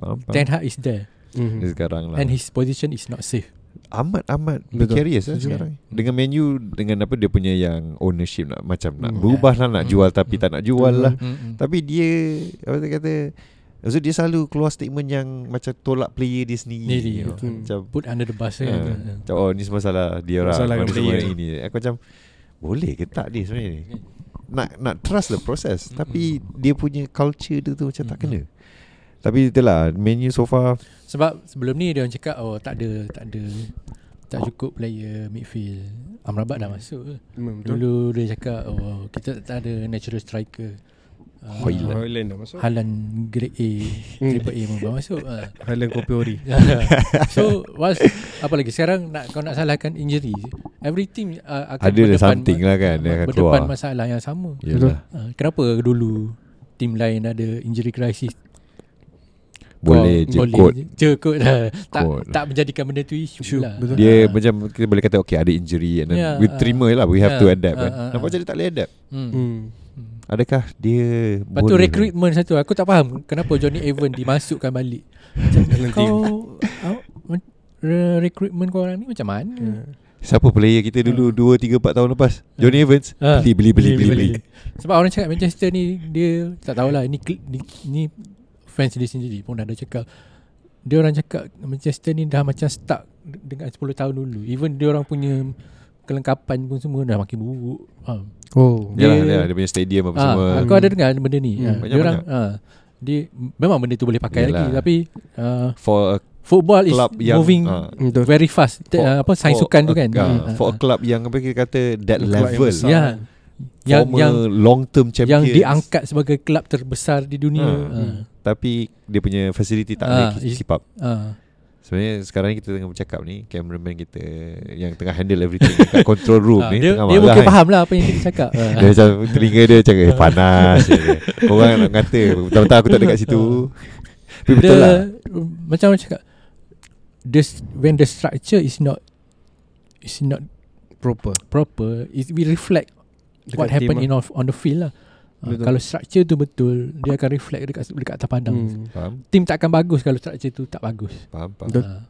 uh. Ten Hag is there Hmm. Dia sekarang lah And his position is not safe Amat amat. Precarious lah Setuju. sekarang Dengan menu Dengan apa dia punya yang Ownership nak Macam nak Hmm. berubah lah Nak Hmm. jual tapi tak nak jual lah Mm-mm. Tapi dia Apa dia kata Maksud dia selalu keluar statement yang Macam tolak player dia sendiri. Sendiri, you know. Macam Put under the bus ha, kan Macam oh ni semua salah Dia orang semua player. ini. Aku macam Boleh ke tak dia sebenarnya? Ni nak nak trust the process. Mm-mm. tapi dia punya culture dia tu macam tak Mm-mm. kena. Tapi itulah menu so far. Sebab sebelum ni dia orang cakap Oh tak ada Tak ada Tak cukup player midfield. Amrabat dah masuk. Hmm, betul. Dulu dia cakap Oh kita tak ada natural striker. uh, Hoyland. Hoyland dah masuk. Halan grade A Triple A pun dah masuk uh. Highland Kopi Ori. So was, Apa lagi Sekarang nak kau nak salahkan injury Every team uh, akan ada berdepan something lah kan dia akan Berdepan keluar masalah yang sama Yalah. uh, Kenapa dulu Tim lain ada injury crisis boleh je boleh quote je, kot lah. tak, Quote. tak menjadikan benda tu isu, Isu, lah betul. dia Ah. macam kita boleh kata okay ada injury and then Yeah, we ah. terima lah we have to Yeah, adapt ah, kan ah, nampak ah. macam dia tak boleh adapt hmm. Hmm. Hmm. adakah dia Lepas tu recruitment satu Aku tak faham Kenapa Johnny Evan dimasukkan balik team. Kau au- men- re- Recruitment kau orang ni macam mana Ya. siapa player kita dulu 2 3 4 tahun lepas Johnny Evans Ah. beli beli beli beli, beli. Sebab orang cakap Manchester ni Dia tak tahulah Ni, ni, ni fans dia sendiri pun ada cakap Dia orang cakap Manchester ni dah macam stuck Dengan 10 tahun dulu Even dia orang punya Kelengkapan pun semua dah makin buruk ha. Oh. Yalah, Dia- yalah, dia punya stadium apa Ah, semua Aku ada dengar benda ni Hmm, ha. banyak- Dia orang ha. Dia Memang benda tu boleh pakai Yalah. lagi Tapi uh, for a Football is club yang moving Betul. Very fast for- uh, Apa Sains sukan tu kan Hmm, for a club yang apa kita kata that Club yang level. Ya yang former yang long term champions yang diangkat sebagai kelab terbesar di dunia. Ah. Ha. tapi dia punya facility tak boleh is- keep up Ha. Sebenarnya sekarang ni kita tengah bercakap ni Cameraman kita Yang tengah handle everything Kat control room Ah, ni dia, dia mungkin faham lah apa yang kita cakap. Ah. Dia macam Telinga dia cakap eh, Panas je. Korang nak kata Betul-betul aku tak dekat situ Tapi betul the, lah Macam orang cakap the, When the structure is not Is not Proper proper It will reflect Dekat What happen team in off, on the field lah Ah, Betul. Kalau structure tu betul Dia akan reflect dekat, dekat atas padang hmm. Faham? Team tak akan bagus Kalau structure tu tak bagus Faham? faham. Betul. Ah.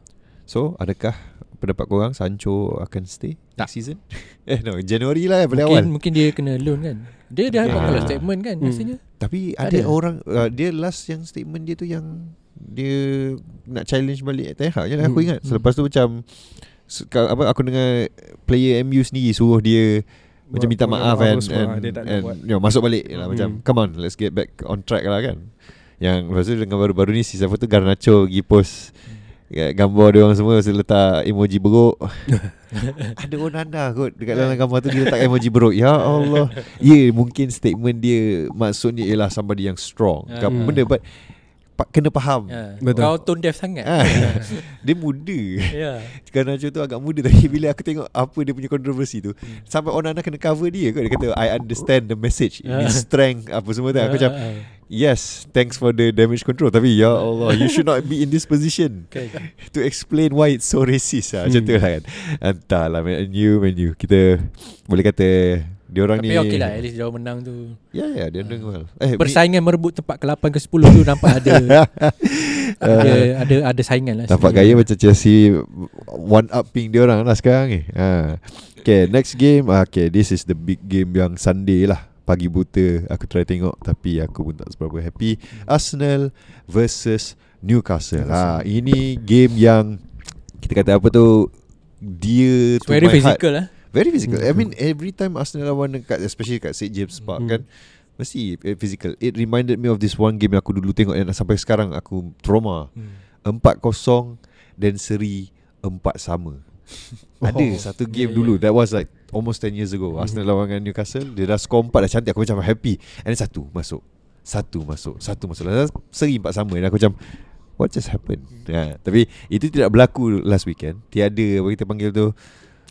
So adakah Pendapat korang Sancho akan stay Tak. Next season Eh no Januari lah paling Mungkin, awal mungkin dia kena loan kan Dia dah buat Ah. kalau statement kan Hmm. Rasanya Tapi Tak ada ada. orang uh, Dia last yang statement dia tu yang Dia Nak challenge balik Ten Hag je lah aku Hmm. ingat Selepas tu macam apa Aku dengar Player MU sendiri Suruh dia Macam minta maaf and, and, and buat. you know, Masuk balik lah, Hmm. Macam come on Let's get back on track lah kan. Yang lepas tu dengan baru-baru ni Si siapa tu Garnacho pergi post Kat gambar dia orang semua Dia letak emoji beruk. Ada Onana kot Dekat dalam gambar tu Dia letak emoji beruk. Ya Allah. Ya yeah, mungkin statement dia Maksudnya ialah Somebody yang strong. Uh, Benda but pa, Kena faham Ya. Betul. Kau tone deaf sangat Ah. Dia muda Ya Garnacho tu agak muda Tapi bila aku tengok Apa dia punya kontroversi tu Sampai Onana kena cover dia kot Dia kata I understand the message Ah. His strength Apa semua tu Aku macam Ah, ah. Yes Thanks for the damage control Tapi ya Allah You should not be in this position Okay. To explain why it's so racist lah Macam Hmm. tu lah kan Entahlah you Man you Kita Boleh kata Diorang Tapi ni okey lah At least dia menang tu. Ya ya dia doing well eh, Persaingan merebut tempat ke-8 ke 10 tu Nampak ada. Ada, ada ada saingan lah. Nampak gaya macam Chelsea One upping dia orang lah sekarang ni. Ha. Okay next game. Ah, Okay this is the big game yang Sunday lah. Pagi buta Aku try tengok Tapi aku pun tak seberapa happy. Arsenal versus Newcastle. Ha, Ini game yang Kita kata apa tu? Dia It's to very my heart. physical lah Very physical. I Hmm. mean every time Arsenal lawan dekat Especially kat St James Park Hmm. kan Mesti eh, physical. It reminded me of this one game Yang aku dulu tengok Dan sampai sekarang Aku trauma. Hmm. 4-0 Dan seri 4 sama. Ada Oh. satu game Yeah, dulu yeah. That was like Almost 10 years ago. Mhm. Arsenal lawan dengan Newcastle Dia dah score 4 dah cantik. Aku macam happy. And then satu masuk. Satu masuk. Satu masuk. Tu Seri 4 sama. Dan aku macam What just happened? Ha, Tapi Itu tidak berlaku last weekend. Tiada Apa kita panggil tu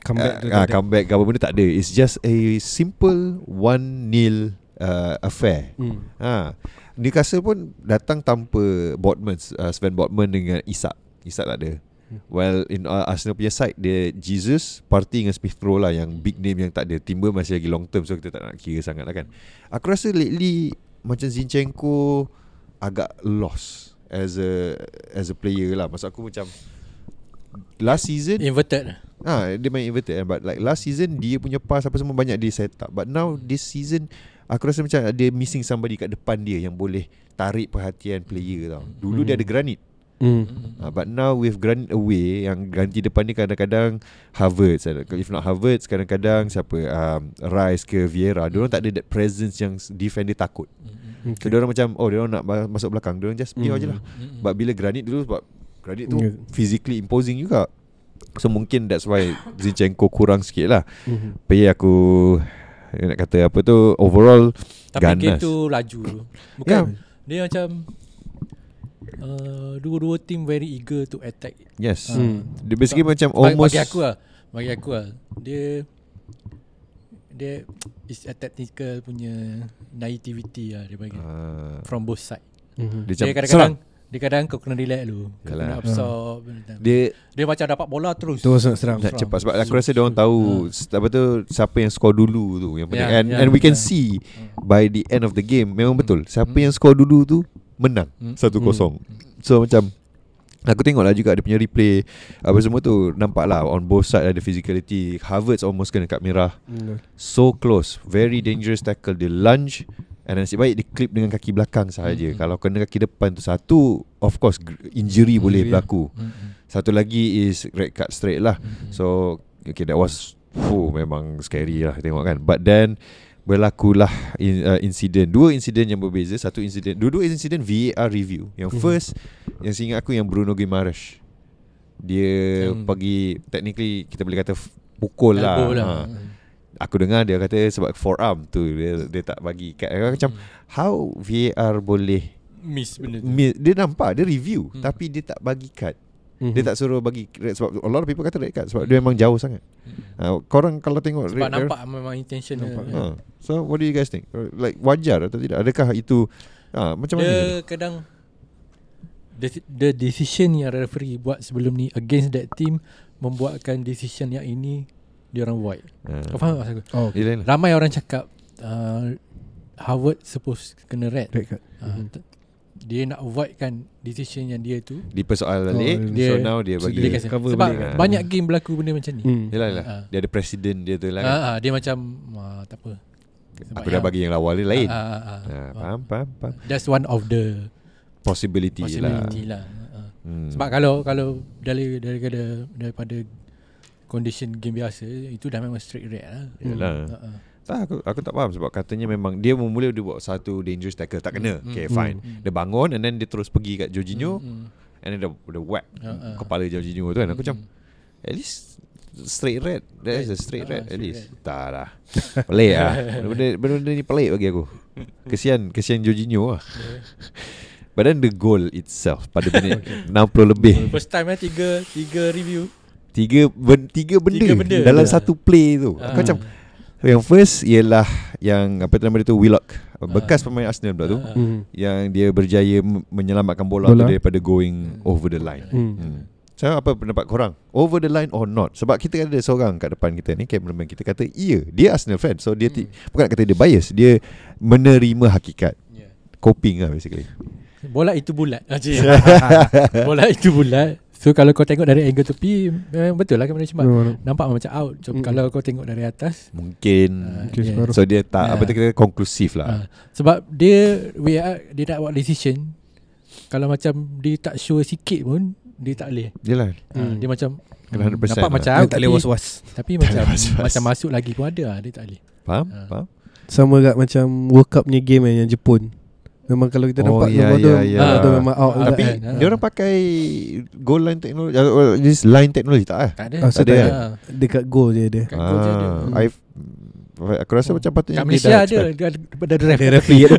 Comeback tu uh, uh. Comeback ke apa benda tak ada It's just a simple 1-0 uh, affair Hmm. Ha. Newcastle pun datang tanpa Botman, uh, Sven Botman dengan Isak. Isak tak ada. Hmm. Well in uh, Arsenal punya side dia Jesus, Partey dengan Smith Rowe lah yang big name yang tak ada. Timber masih lagi long term so kita tak nak kira sangat lah kan. Aku rasa lately macam Zinchenko agak lost as a as a player lah. Maksud aku macam last season Inverted Ah, dia main inverted kan But like last season Dia punya pass apa semua Banyak dia set up. But now this season Aku rasa macam Dia missing somebody kat depan dia Yang boleh Tarik perhatian player tau. Dulu dia ada Granit. Hmm. ah, But now with Granit away Yang ganti depan ni kadang-kadang Havertz. If not Havertz Kadang-kadang siapa um, Rice ke Vieira Diorang tak ada that presence Yang defender takut. Hmm. So diorang macam Oh diorang nak ma- masuk belakang. Diorang just biar Hmm. je lah. But bila Granit dulu Sebab Granit tu Yeah. Physically imposing juga So mungkin that's why Zinchenko kurang sikit lah Hmm. Tapi aku Nak kata apa tu Overall Tapi Ganas. game tu laju Bukan Ya. Dia macam uh, Dua-dua team very eager to attack Yes Ah. Hmm. Dia basically macam Bagi- almost Bagi aku lah Bagi aku lah Dia Dia Is a technical punya Naivety lah Dia bagi uh, From both side Hmm. Dia Dia macam kadang-kadang Dia kadang kau kena relax dulu Kau Yalah. kena absorb dia, Dia dia macam dapat bola terus Terus nak serang. nak Serang. cepat Sebab aku rasa dia orang tahu Apa tu Siapa yang score dulu tu Yang penting Ya, And, ya, and we can ya. see Hmm. By the end of the game Memang Hmm. betul Siapa Hmm. yang score dulu tu Menang Hmm. 1-0 So macam Aku tengok lah juga Dia punya replay Apa semua tu Nampak lah On both side ada physicality Havertz almost kena kat merah. So close Very dangerous tackle Dia lunge And nasib baik dia clip dengan kaki belakang sahaja Mm-mm. Kalau kena kaki depan tu Satu Of course gr- Injury boleh Injury lah. berlaku Hmm. Satu lagi is Red card straight lah Hmm. So Okay that was oh, Memang scary lah Tengok kan But then Berlakulah in, uh, Insiden Dua insiden yang berbeza Satu insiden Dua-dua insiden VAR review Yang Mhm. first Yang saya ingat aku Yang Bruno Guimaraes Dia Hmm. Pergi Technically Kita boleh kata Pukul lah, Elbow lah. Ha. Aku dengar dia kata Sebab forearm tu Dia, dia tak bagi kat Aku Macam Hmm. How VAR boleh Miss benda tu mi- Dia nampak Dia review Hmm. Tapi dia tak bagi cut Dia tak suruh bagi red sebab a lot of people kata red card sebab dia memang jauh sangat. Uh, korang kalau tengok Sebab red, nampak memang intentional. Nampak. kan. Uh, so what do you guys think? Like wajar atau tidak? Adakah itu uh, macam mana? Dia kadang the, the decision yang referee buat sebelum ni against that team membuatkan decision yang ini dia orang void. Uh, Kau faham maksud aku? Oh, lain lah. Ramai orang cakap uh, Harvard suppose kena red. red card. Uh, t- dia nak avoidkan decision yang dia tu. Dipersoal balik Oh, dia- So now dia bagi Dia kasi. cover Sebab balik. Ah. banyak game berlaku benda macam ni. Hmm. Yelah yelah Ah. Dia ada presiden dia tu lah kan. Ah, ah, dia macam ah, tak apa. Sebab Aku dah bagi yang lawa dia lain Ah, ah, ah, Ah, ah. Faham faham faham That's one of the Possibility, possibility lah lah. Ah. hmm. Sebab kalau kalau dari daripada daripada condition game biasa itu dah memang straight red lah. Yelah. Ah, ah. Tak aku, aku tak faham Sebab katanya memang Dia mula dia buat satu dangerous tackle Tak kena Hmm, Okay hmm, fine hmm. Dia bangun And then dia terus pergi kat Jorginho hmm. And then dia, dia whack ah. Kepala Jorginho tu kan Aku macam Hmm. At least Straight red That is a straight red At straight least red. Tak lah Pelik lah benda, benda ni pelik bagi aku Kesian Kesian Jorginho lah But then the goal itself Pada minit 60 lebih First time eh tiga tiga review. Tiga, ben, tiga benda Tiga benda. Dalam Benda. satu play tu Ah. Aku macam Yang first Ialah Yang apa nama dia tu Willock Bekas pemain Arsenal pula tu Ah. Hmm. Yang dia berjaya Menyelamatkan bola, Bola. tu Daripada going Over the line Hmm. hmm. So apa pendapat korang Over the line or not Sebab kita ada seorang Kat depan kita ni Cameraman kita kata Iya Dia Arsenal fan So dia ti- Bukan nak kata dia bias Dia menerima hakikat Yeah. Coping lah basically Bola itu bulat. Ah. Bola itu bulat. So kalau kau tengok dari angle tepi memang betul lah kamera cemat. No, no. Nampak macam out. So, Mm-mm. kalau kau tengok dari atas Mungkin ah, Okay, yeah. So dia tak Ah. Apa tu kita Konklusif lah Ah, sebab dia VAR dia nak buat decision kalau macam dia tak sure sikit pun dia tak boleh. Yelah Ah, Hmm. dia macam Kena 100% nampak lah. macam Dia out tak boleh tapi, was-was. tapi macam was-was. macam masuk lagi pun ada lah, dia tak boleh. Faham? Ah. Faham? Sama kat macam World Cup punya game yang Jepun. Memang kalau kita Oh, nampak ya, gambar tu, ya, ya. ah, tu memang out. Ah, Tapi kan, ah. dia orang pakai goal line teknologi uh, this line teknologi tak ah? Tak ada. Ah, tak ada, Ah, dekat goal je dia. Kat goal je ada. Ah, Hmm. I've aku rasa macam patutnya Kat dia Malaysia ada expect. ada ada ada ref. Dia referee.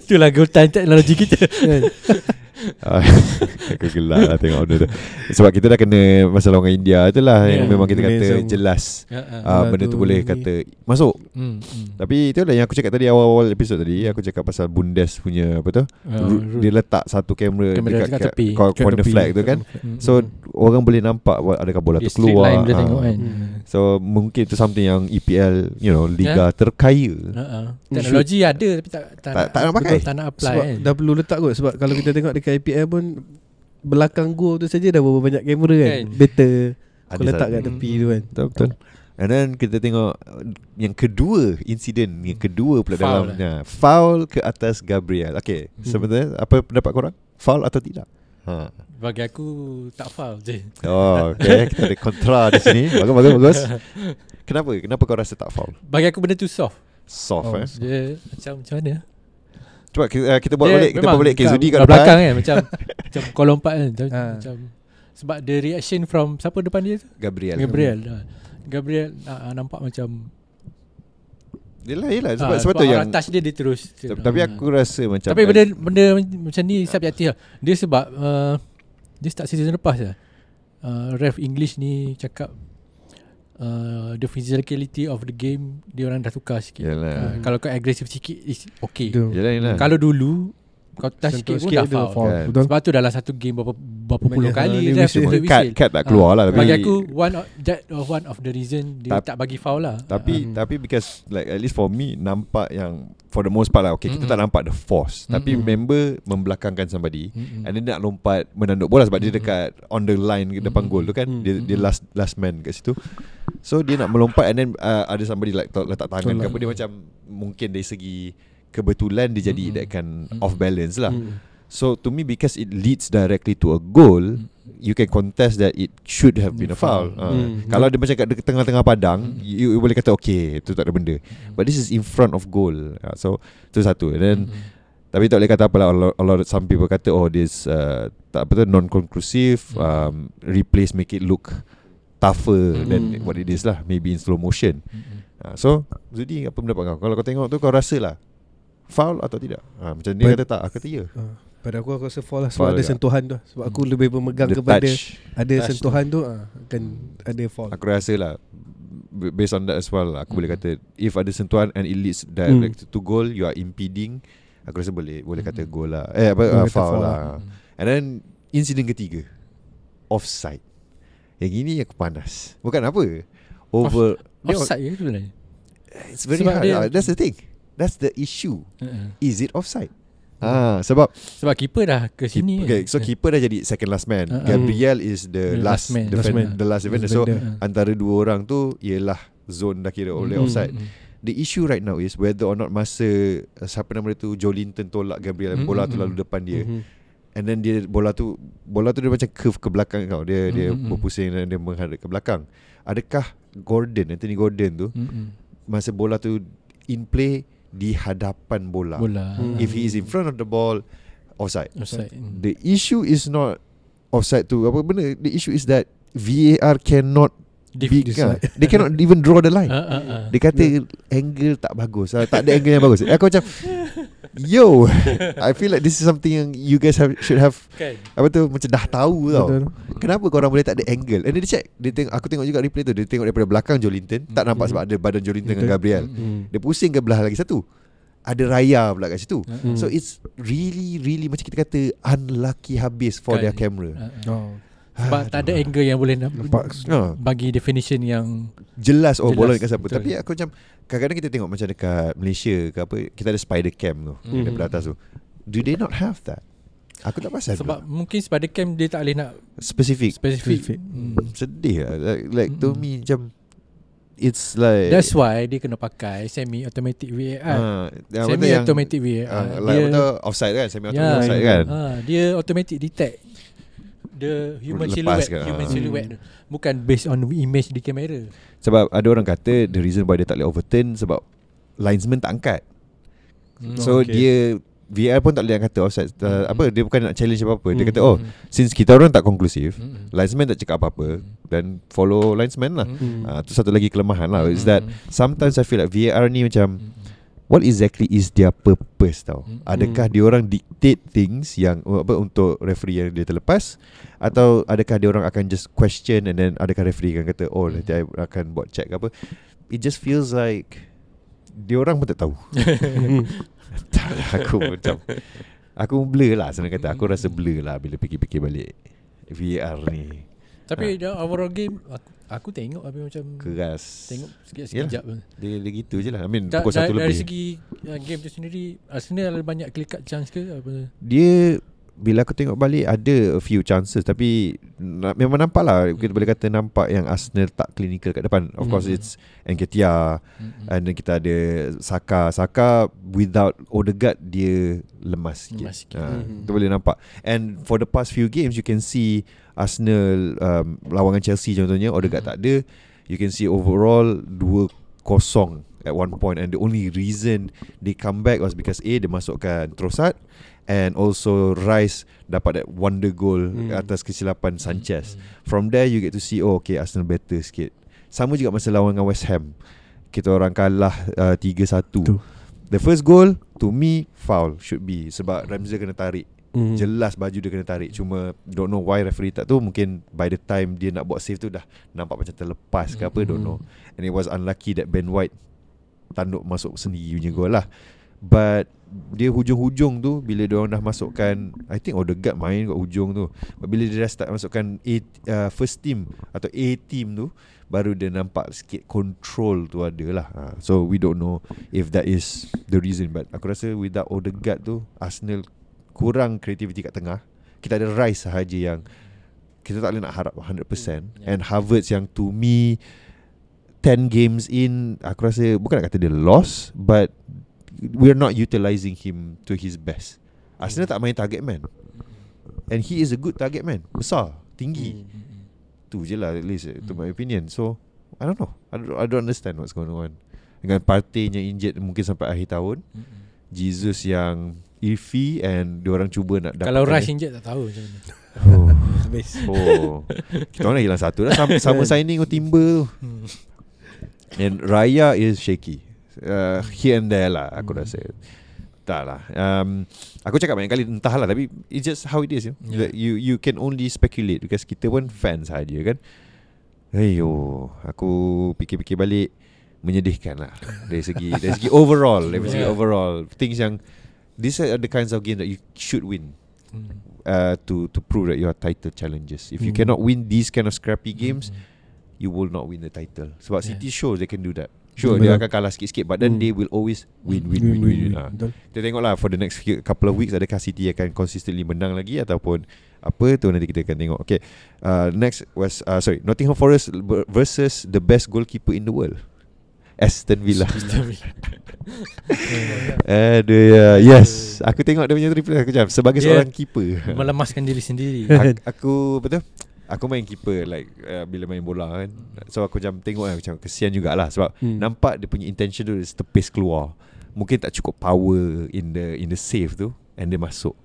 Itulah goal time teknologi kita. Aku gelak lah tengok benda tu Sebab kita dah kena Masalah orang India tu lah Ya, Yang memang kita kata Malaysia. jelas Ya, ah. ah, Benda tu tu boleh ni. kata Masuk Hmm, hmm. Tapi itu lah yang aku cakap tadi Awal-awal episod tadi Aku cakap pasal Bundes punya Apa tu ru- Dia letak satu kamera Kamera Dekat dekat kat- tepi. Corner tepi. flag tu kan Hmm, So orang boleh nampak Adakah bola tu keluar line dia ah. tengok kan. Hmm. So mungkin itu something yang EPL You know Liga terkaya Ha, ha. Teknologi ada tapi tak tak, Tak- tak nak pakai. betul, tak nak apply Sebab kan. dah perlu letak kot Sebab kalau kita tengok dekat IPL pun Belakang gol tu saja dah berapa banyak kamera kan, Kan. Better Ada Kau letak kat tepi tu kan Betul betul. And then kita tengok yang kedua insiden yang kedua pula Foul dalam lah. ya, foul ke atas Gabriel. Okay, Hmm. sebenarnya apa pendapat korang? Foul atau tidak? Ha. Bagi aku tak foul je. Oh, okay. kita ada kontra di sini. Bagus bagus bagus. Kenapa? Kenapa kau rasa tak foul? Bagi aku benda tu soft. Soft Oh, eh. Dia macam macam mana? Cuba kita, uh, kita buat Dia balik, kita buat balik. Okay, Zudi kat depan. belakang kan macam macam kau lompat kan. Macam, Ha. macam sebab the reaction from siapa depan dia tu? Gabriel. Gabriel. Ha. Gabriel ah, ah, nampak macam Yelah, yelah. Sebab, ah, sebab tu yang touch dia dia terus. tapi, tapi aku rasa macam Tapi benda benda macam ni subjektif lah. Dia sebab uh, dia start season lepas lah. Uh, ref English ni cakap uh, the physicality of the game dia orang dah tukar sikit. Yalah. Uh, kalau kau agresif sikit is okay. Itu. Yelah, yelah. Kalau dulu kau touch sikit pun dah foul. Kan. Betul Sebab tu dalam satu game berapa berapa puluh kali dia whistle. untuk Cut, whistle. cut tak keluar lah tapi Bagi aku one of, that one of the reason dia Tap- tak bagi foul lah. Tapi Hmm. tapi because like at least for me nampak yang for the most part lah okay kita Mm-mm. tak nampak the force tapi Mm-mm. member membelakangkan somebody Mm-mm. and then dia nak lompat menanduk bola sebab dia Mm-mm. dekat on the line ke depan Mm-mm. gol tu kan Mm. dia dia last last man kat situ so dia nak melompat and then uh, ada somebody like letak tangan ke Tolak. apa dia macam mungkin dari segi kebetulan dia jadi Mm-mm. that kan Mm-mm. off balance lah Hmm. so to me because it leads directly to a goal Mm. you can contest that it should have been a foul. Foul. Uh, Hmm. Kalau dia macam kat de- tengah-tengah padang, Hmm. you, you boleh kata okay, itu tak ada benda. But this is in front of goal. Uh, so itu satu. And then Mm-mm. tapi tak boleh kata apa lah. A lot, lot some people kata oh this uh, tak apa tu non conclusive. Hmm. Um, replace make it look tougher than Hmm. what it is lah. Maybe in slow motion. Mm-mm. Uh, so Zudi apa pendapat kau? Kalau kau tengok tu kau rasa lah foul atau tidak? Uh, macam dia But- kata tak, aku kata ya. Ah. Pada aku aku rasa fall lah Sebab ada juga. sentuhan tu Sebab aku lebih bermegang The kepada touch Ada Touch sentuhan tu ah, Akan ada fall Aku rasa lah Based on that as well Aku boleh Mm. kata If ada sentuhan And it leads direct to goal You are impeding Aku rasa boleh Boleh kata Mm. goal lah Eh apa Boleh uh, foul foul lah Hmm. And then Insiden ketiga Offside Yang ini aku panas Bukan apa Over dia- Offside ke sebenarnya It's very Sebab hard dia- lah. That's the thing That's the issue uh-uh. Is it offside Ah, sebab Sebab keeper dah ke sini okay, so kan? keeper dah jadi second last man. Uh-uh. Gabriel is the The last, last man. defend, Last man. the last defender. So Defender. Uh-uh. antara dua orang tu ialah zone dah kira oleh Mm, offside. mm, The issue right now is whether or not masa uh, siapa nama dia tu Jolinton tolak Gabriel Mm, bola tu lalu depan dia Mhm. and then dia bola tu bola tu dia macam curve ke belakang kau. Dia dia Mm, mm, mm. berpusing dan dia menghadap ke belakang. Adakah Gordon Anthony Gordon tu mm, mm. masa bola tu in play di hadapan bola. Bola Hmm. If he is in front of the ball offside. Offside mm. The issue is not offside tu apa benda. The issue is that VAR cannot Be, decide. They cannot even draw the line. Ah, ah, ah. Dia kata angle tak bagus. Ah, tak ada angle yang bagus. Aku macam Yo, I feel like this is something yang you guys have should have Kan apa tu macam dah tahu tau. Betul. Kenapa korang boleh tak ada angle? And then dia check. Dia tengok aku tengok juga replay tu. Dia tengok daripada belakang Jolinton, tak nampak Mhm. sebab ada badan Jolinton dengan Betul. Gabriel. Hmm. Dia pusing ke belah lagi satu. Ada raya pula kat situ. Ah. So it's really really macam kita kata unlucky habis for Kan. their camera. Ah, ah. Oh. Sebab tak ada angle yang boleh nak Nampak. Bagi definition yang jelas oh Jelas, bola dekat siapa. betul. Tapi aku macam kadang-kadang kita tengok macam dekat Malaysia ke apa, kita ada spider cam tu Hmm. daripada atas tu. Do they not have that? Aku tak pasal sebab pula. mungkin spider cam dia tak boleh nak Specific spesifik. Specific. Hmm. Sedih lah Like, like to Mm-mm. me macam It's like That's why dia kena pakai semi automatic VAR. Ah, tu semi yang automatic VAR. ah, like tu offside kan Semi automatic Ya. offside kan Ah, dia automatic detect the human Lepas silhouette, ke? human Ah. silhouette. Bukan based on image di kamera. Sebab ada orang kata The reason why dia tak boleh overturn Sebab Linesman tak angkat Hmm. So okay. dia VR pun tak boleh kata offside uh, Mm. Apa Dia bukan nak challenge apa-apa Dia Mm. kata oh Since kita orang tak konklusif Hmm. Linesman tak cakap apa-apa Dan follow linesman lah Hmm. Ah, tu satu lagi kelemahan lah Is Hmm. that Sometimes I feel like VAR ni macam What exactly is their purpose tau Mm. Adakah Mm. dia orang dictate things Yang apa Untuk referee yang dia terlepas Atau adakah dia orang akan just question And then adakah referee akan kata Oh nanti I akan buat check ke apa It just feels like Dia orang pun tak tahu. Tak Aku macam Aku blur lah senang kata Aku rasa blur lah Bila fikir-fikir balik VAR ni Tapi ha. overall game aku, aku tengok tapi macam Keras tengok sekejap-sekejap. pun. Dia, dia gitu je lah I mean Da, pukul da, satu dari lebih segi uh, game tu sendiri Arsenal ada banyak clear cut chance ke apa? Dia Bila aku tengok balik Ada a few chances Tapi na, Memang nampak lah Kita Mm. boleh kata nampak Yang Arsenal tak clinical kat depan Of course Mm. it's Enketia Mm-mm. And then kita ada Saka Saka Without Odegaard Dia lemas sikit, Lemas sikit. Ha, Mhm. Kita boleh nampak And for the past few games You can see Arsenal um, Lawangan Chelsea contohnya Odegaard Mhm. tak ada You can see overall 2-0 At one point And the only reason They come back Was because A Dia masukkan Trossard And also Rice Dapat that wonder goal Hmm. Atas kesilapan Sanchez. Mm. From there you get to see Oh okay Arsenal better sikit. Sama juga masa lawan dengan West Ham. Kita orang kalah uh, 3-1 Tu. The first goal To me Foul Should be. Sebab Ramsey kena tarik. Hmm. Jelas baju dia kena tarik. Cuma Don't know why referee tak tu Mungkin by the time Dia nak buat save tu Dah nampak macam terlepas ke apa Don't know. And it was unlucky That Ben White Tanduk masuk sendiri punya gol lah. But Dia hujung-hujung tu Bila dia orang dah masukkan I think Odegaard main kat hujung tu But bila dia dah start masukkan A, uh, First team Atau A team tu Baru dia nampak sikit Control tu ada lah ha. So we don't know If that is The reason But aku rasa Without Odegaard tu Arsenal Kurang kreativiti kat tengah Kita ada Rice sahaja yang Kita tak boleh nak harap 100% Yeah. And Havertz yang to me 10 games in Aku rasa Bukan nak kata dia lost But We're not utilising him To his best Arsenal tak main target man And he is a good target man Besar Tinggi Mm-mm. Tu je lah at least To Hmm. my opinion So I don't know I don't, I don't understand what's going on Dengan Partey yang injured Mungkin sampai akhir tahun Mm-mm. Jesus yang Iffy And diorang cuba nak Kalau dapatkan Rush dia. injet tak tahu macam mana. oh. Habis. oh. Kita orang dah hilang satu dah Sama, sama signing Timber tu Hmm. And Raya is shaky uh, Here and there lah Aku Hmm. rasa tak lah. Um, aku cakap banyak kali entahlah tapi it's just how it is. You, know? Yeah. You you can only speculate because kita pun fans saja kan. Ayo, aku fikir-fikir balik menyedihkan lah dari segi dari segi overall dari segi Yeah. overall things yang these are the kinds of game that you should win Hmm. uh, to to prove that you are title challenges. If you Mm. cannot win these kind of scrappy games, Hmm. you will not win the title. Sebab Yeah. City shows they can do that. Sure, Mm, dia betul. akan kalah sikit-sikit, but then Mm. they will always win, win, Hmm. win, win. win. Ah. Betul. Kita tengoklah for the next few, couple of weeks adakah City akan consistently menang lagi ataupun apa tu nanti kita akan tengok. Okay, uh, next was uh, sorry Nottingham Forest versus the best goalkeeper in the world, Aston Villa. Aduh ya, yes. Aku tengok dia punya triple aku macam sebagai Dia seorang keeper. Melemaskan diri sendiri. aku, aku betul Aku main keeper like uh, bila main bola kan. So aku macam tengok lah, macam kesian jugalah sebab Hmm. nampak dia punya intention tu is tepis keluar. Mungkin tak cukup power in the in the save tu and dia masuk.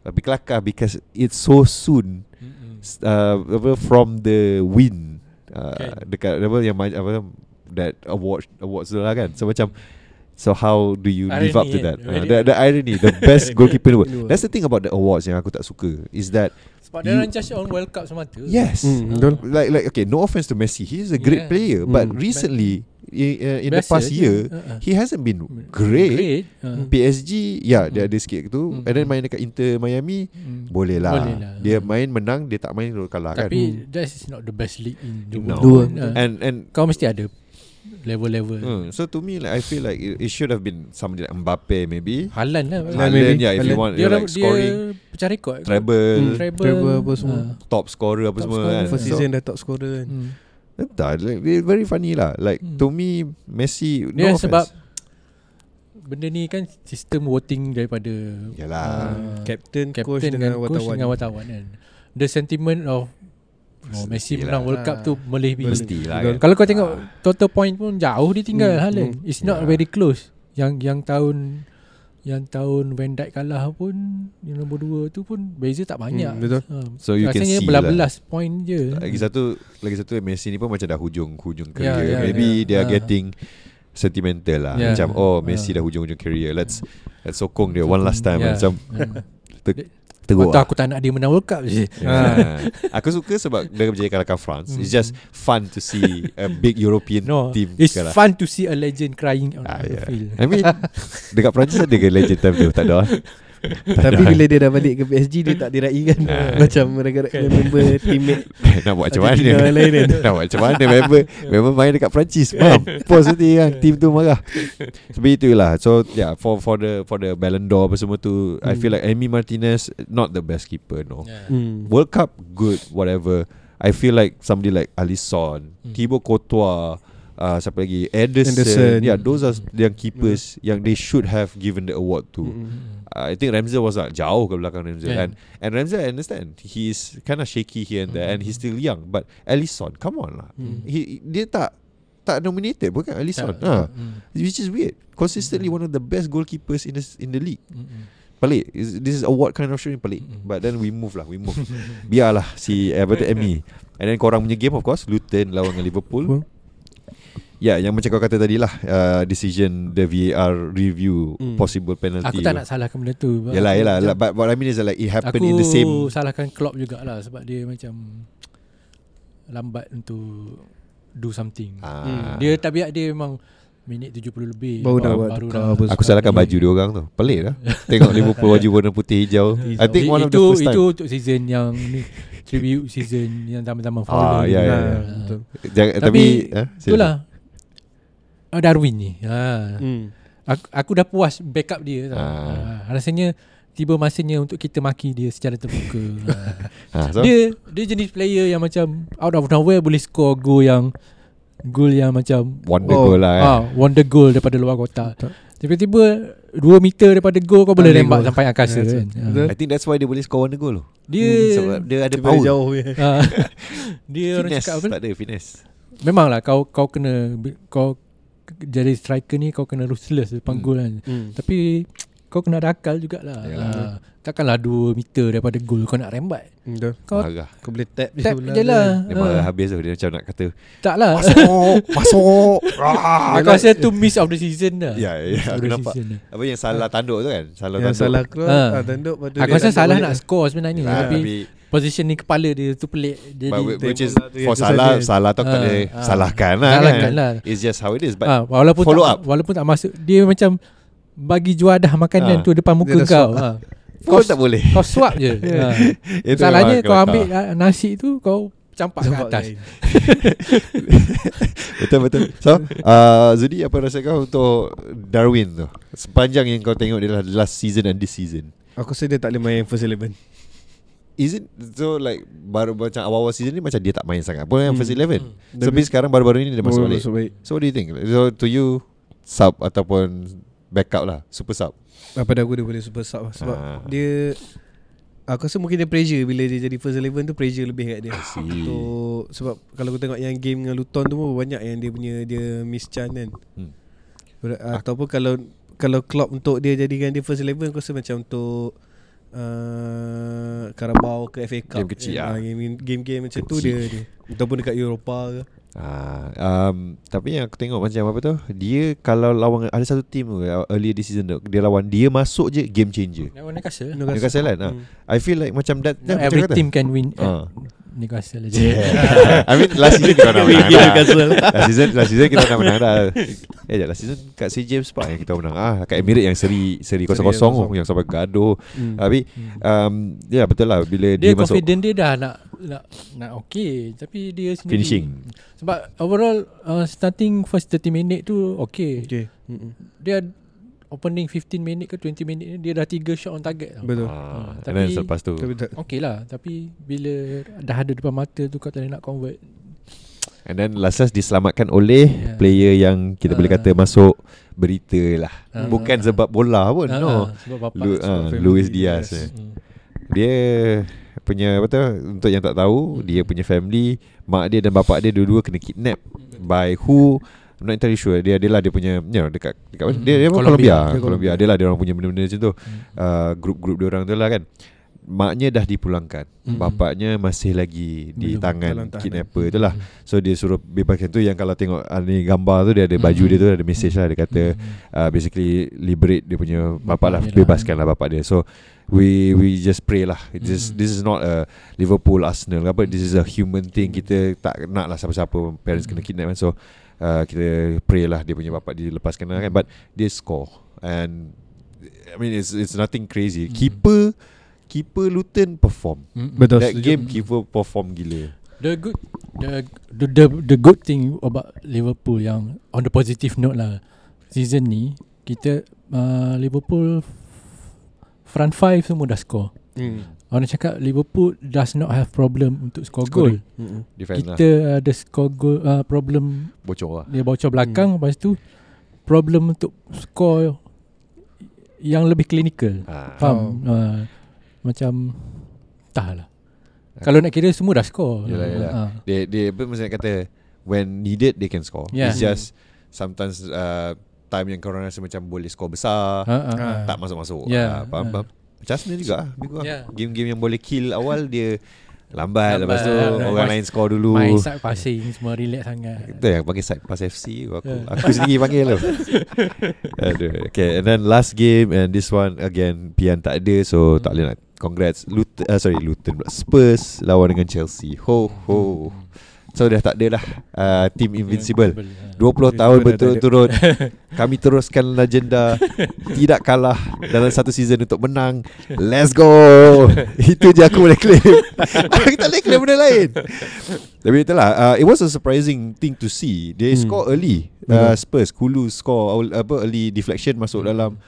Tapi kelakar because it's so soon s- uh, apa from the win uh, Okay. dekat apa yang ma- apa that award awards tu lah kan. So macam So how do you live up to Irony, that? eh? Uh, the, the irony, the best goalkeeper in the world. That's the thing about the awards yang aku tak suka is that Sebab dia orang just on World Cup semata. yes, Hmm, betul. like like okay, no offense to Messi, he's a great Yeah. player, but Mm. recently in, uh, in the past je. year Uh-uh. he hasn't been great. Great. Uh. PSG, ya dia Mm. ada sikit tu, Mm. and then main dekat Inter Miami, Mm. boleh lah. Boleh lah. Dia main menang, dia tak main kalah kan. Tapi that is not the best league in the No. world. Dua. Uh, And and kau mesti ada level-level. Hmm, so to me like I feel like it, it should have been somebody like Mbappe maybe. Halan lah. Haaland, maybe. yeah, if you Haaland. want Dia, you like scoring, dia pecah rekod. treble, Hmm. Treble. Treble apa semua. Ah. top scorer apa Top semua scorer. kan. First So, season dah top scorer kan. Hmm. entah, like, very funny lah. Like Hmm. to me Messi no Dia offense. sebab benda ni kan sistem voting daripada Yalah. ah, Captain, coach captain dengan dengan coach wartawan. dengan wartawan kan. The sentiment of oh, Messi Mestilah. menang World Cup tu melebihi. Mestilah Betul. kan. Kalau kau tengok total point pun jauh dia tinggal Hmm, Haaland. hmm. It's not Yeah. very close. Yang yang tahun yang tahun Van Dijk kalah pun yang nombor 2 tu pun beza tak banyak. Hmm, betul. Ha, So you can rasanya see belas-belas point je. Lagi satu lagi satu Messi ni pun macam dah hujung hujung Yeah, career. yeah, Maybe yeah. they are Ah. getting sentimental lah. Yeah. Macam oh Messi Ah. dah hujung-hujung career. Let's let's sokong dia one last time Yeah. macam Hmm. Ter- teruk. Waktu lah. aku tak nak dia menang World Cup je. Ah. Aku suka sebab dia berjaya kalahkan France. It's just fun to see a big European No, team it's kalah. fun to see a legend crying on Ah, the yeah. field. I mean dekat Perancis ada ke legend time tu? Tak ada. Tapi bila dia dah balik ke PSG Dia tak diraikan Ah. Macam mereka member teammate nak buat macam mana? lain kan? nak buat macam mana member member main dekat Perancis. Faham? Pos nanti kan team tu marah. Seperti itulah. So yeah for for the for the Ballon d'Or apa semua tu I Hmm. feel like Amy Martinez not the best keeper no. Yeah. hmm. World Cup good whatever. I feel like somebody like Alisson, Hmm. Thibaut Courtois, uh, siapa lagi Ederson, Ederson. yeah those are yang keepers yang they should have given the award to. Hmm. Uh, I think Ramsey was like jauh ke belakang Ramsey Yeah. and and Ramsey I understand he's kind of shaky here and there and he's still young but Alisson come on lah Hmm. he dia tak tak nominated bukan Alisson Tak- ha Hmm. which is weird consistently one of the best goalkeepers in the in the league Hmm. Hmm. pelik Is- this is award kind of show yang pelik Mm-mm. but then we move lah we move biarlah si tu Emmy and then korang punya game of course Luton lawan dengan Liverpool Ya, yang macam kau kata tadi lah uh, Decision The VAR review Hmm. Possible penalty Aku tak tu. nak salahkan benda tu. Yalah, Aku yalah macam- lah, But what I mean is like It happened aku in the same salahkan Klopp jugalah sebab dia macam lambat untuk do something. ah, Dia tabiat dia memang minit 70 lebih Baru dah baru, buat baru tukar dah. Aku salahkan baju dia orang tu Pelik lah Tengok Liverpool baju warna putih hijau I think one of the first time Itu untuk season yang ni Tribute season Yang zaman-zaman Ah, Fowler ya, ya, ya. Ah. Betul. Jangan, Tapi, Tapi eh, silakan. Itulah ah, Darwin ni ha. Hmm. aku, aku dah puas backup dia. Ah. Ha. Rasanya Tiba masanya untuk kita maki dia secara terbuka ha, ha. so, Dia dia jenis player yang macam Out of nowhere boleh score goal yang Goal yang macam Wonder Oh, goal lah eh. ah, Wonder goal daripada luar kotak Tak. Tiba-tiba 2 meter daripada goal Kau boleh lembak goal. sampai angkasa Ya, kan ha. I think that's why dia boleh score wonder goal tu Dia Sebab dia ada power jauh punya. Ah. dia orang cakap apa? Tak ada finesse Memanglah kau kau kena kau jadi striker ni kau kena ruthless depan Hmm. gol kan. Hmm. Tapi kau kena ada akal jugalah. Yalah. Uh, takkanlah 2 meter daripada gol kau nak rembat. Betul. Kau Marah Kau boleh tap tap je lah. Dia marah habis tu Dia macam nak kata Tak lah. Masuk Masuk ah, Aku rasa tu miss of the season dah. Ya ya Aku nampak season dah. Apa yang salah tanduk tu kan Salah Yang tanduk salah keluar Ha. ah. Tanduk Aku rasa salah nak score sebenarnya Lah, tapi tapi position ni kepala dia tu pelik. Jadi but whi- Which is For salah dia. Salah tu tak Ah, boleh ah. Salahkan lah Salahkan kan lah. It's just how it is But Ah, walaupun follow tak, up. Walaupun tak masuk Dia macam Bagi juadah makanan Ah. tu Depan muka Dia kau ha. Kau tak boleh Kau swap je ha. Itu Salahnya kau ambil nasi tu Kau campak ke atas lain. Betul betul So uh, Zudi apa rasa kau Untuk Darwin tu Sepanjang yang kau tengok Dia lah last season And this season Aku rasa dia tak boleh main first eleven Is it So like Baru macam awal-awal season ni Macam dia tak main sangat Pun yang Hmm. first 11 Hmm. Tapi sekarang baru-baru ni Dia masuk balik balik So what do you think So to you Sub ataupun Backup lah Super sub Pada aku dia boleh super sub lah. Sebab Ah. dia Aku rasa mungkin dia pressure Bila dia jadi first eleven tu Pressure lebih kat dia. Untuk Sebab kalau aku tengok yang game dengan Luton tu pun Banyak yang dia punya Dia miss chance kan Hmm. Ataupun kalau Kalau Klopp untuk dia jadikan dia first eleven Aku rasa macam untuk uh, Carabao ke FA Cup Game kecil Eh, lah. ah, game- Game-game macam Game tu kecil. dia, dia Ataupun dekat Eropah ke Ah, um, tapi yang aku tengok macam apa tu Dia kalau lawan Ada satu team tu uh, Earlier this season tu Dia lawan Dia masuk je Game changer Lawan Newcastle Newcastle kan ah. Hmm. I feel like macam that, Not that every macam kata. team can win Ah. Newcastle aja Yeah. I mean last season kita nak menang dah. Newcastle. Last season last season kita nak menang dah. Eh last season kat St James Park yang kita menang. Ah kat Emirates yang seri seri Seri 0-0 kosong. yang sampai gaduh. Hmm. Tapi um, ya betul lah bila Dia, dia, masuk confident dia dah nak nak nak okay tapi dia sendiri finishing. sebab overall uh, starting first 30 minit tu okay. Okay Mm-mm. Dia opening 15 minit ke 20 minit ni dia dah 3 shot on target tau. Betul Ah, Hmm, and then tapi- selepas tu Tapi Okay lah Tapi bila Dah ada depan mata tu Kau tak boleh nak convert and then last last diselamatkan oleh Yeah. player yang kita boleh Ah. kata masuk berita lah. Ah. Bukan sebab bola pun Ah, no. ah, Sebab bapak Lu, ah, family, Luis Diaz. yes. eh. Hmm. Dia punya apa tu untuk yang tak tahu dia punya family mak dia dan bapak dia dua-dua kena kidnap by who I'm not entirely sure dia dia lah dia punya you know, dekat dekat mana Hmm, dia dia Colombia. Colombia Dia Colombia dia lah dia orang punya benda-benda macam tu Hmm. uh, grup-grup dia orang tu lah kan maknya dah dipulangkan Hmm. bapaknya masih lagi di Belum, tangan kidnapper tu lah Hmm. so dia suruh bebaskan tu yang kalau tengok ah, ni gambar tu dia ada baju Hmm. dia tu ada message lah dia kata Hmm. uh, basically liberate dia punya bapak lah lah. bebaskan lah bapak dia so we we just pray lah just Mm. this is not a Liverpool Arsenal apa this is a human thing kita tak nak lah siapa-siapa parents kena Mm. kidnap kan so uh, kita pray lah dia punya bapak dilepaskan lah kan but dia score and I mean it's it's nothing crazy Mm. keeper keeper Luton perform Hmm. Betul that setuju. game keeper perform gila The good the, the the the good thing about Liverpool yang on the positive note lah season ni kita uh, Liverpool front five semua dah score. Hmm. Orang cakap Liverpool does not have problem untuk score goal. Scoring. Defend lah Kita ada score goal uh, problem bocor lah dia bocor belakang hmm. lepas tu problem untuk score yang lebih klinikal. ah. Faham? Uh, macam entahlah. Kalau nak kira semua dah score. Yalah, yalah. Ah. Dia dia apa maksudnya kata when needed they can score. Yeah. It's just sometimes uh, time yang korang rasa macam boleh score besar Ah, ah, ah. tak masuk-masuk. Yeah, Ah, faham ah. faham. Macam Arsenal juga ah, kurang. Yeah. Game-game yang boleh kill awal dia lambat, lepas tu Lambat. orang lain score dulu. Main side passing semua relax sangat. Itu yang panggil side pass FC aku Yeah. aku sendiri panggil tu. Aduh. Okay, and then last game and this one again Pian tak ada so tak boleh nak congrats Luton uh, sorry Luton. Spurs lawan dengan Chelsea. Ho ho. So dah tak ada lah uh, Team Invincible 20 tahun Invincible dah tak berturut-turut Kami teruskan legenda Tidak kalah Dalam satu season untuk menang Let's go Itu je aku boleh claim Aku tak boleh claim benda lain Tapi itulah uh, It was a surprising thing to see They Hmm. score early uh, Spurs Kulu score awal- apa Early deflection masuk dalam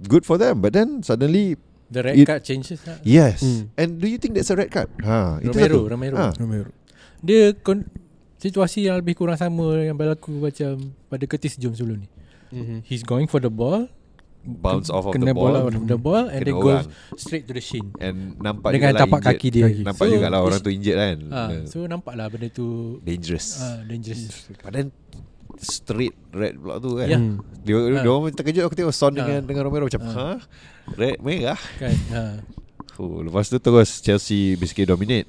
Good for them But then suddenly The red It- card changes lah. Yes Hmm. And do you think that's a red card? Ha, itu Romero, satu. Romero. Ha. Romero. Dia kon, situasi yang lebih kurang sama yang berlaku macam pada Curtis Jones dulu ni. Mhm. He's going for the ball, Bounce off of kena the ball bola of the ball and Kena then goes straight to the shin. And nampak Dengan jugalah tapak injured. kaki dia. Nampak So, juga lah orang tu injured kan Ah, uh, so nampaklah benda tu Dangerous ah, dangerous. Then straight red pula tu kan. Hmm. Dia, Ha. dia orang terkejut aku tengok Son Ha. dengan dengan Romero macam Ha. ha. Red merah. Kan. Ha. Oh, lepas tu terus Chelsea basically dominate.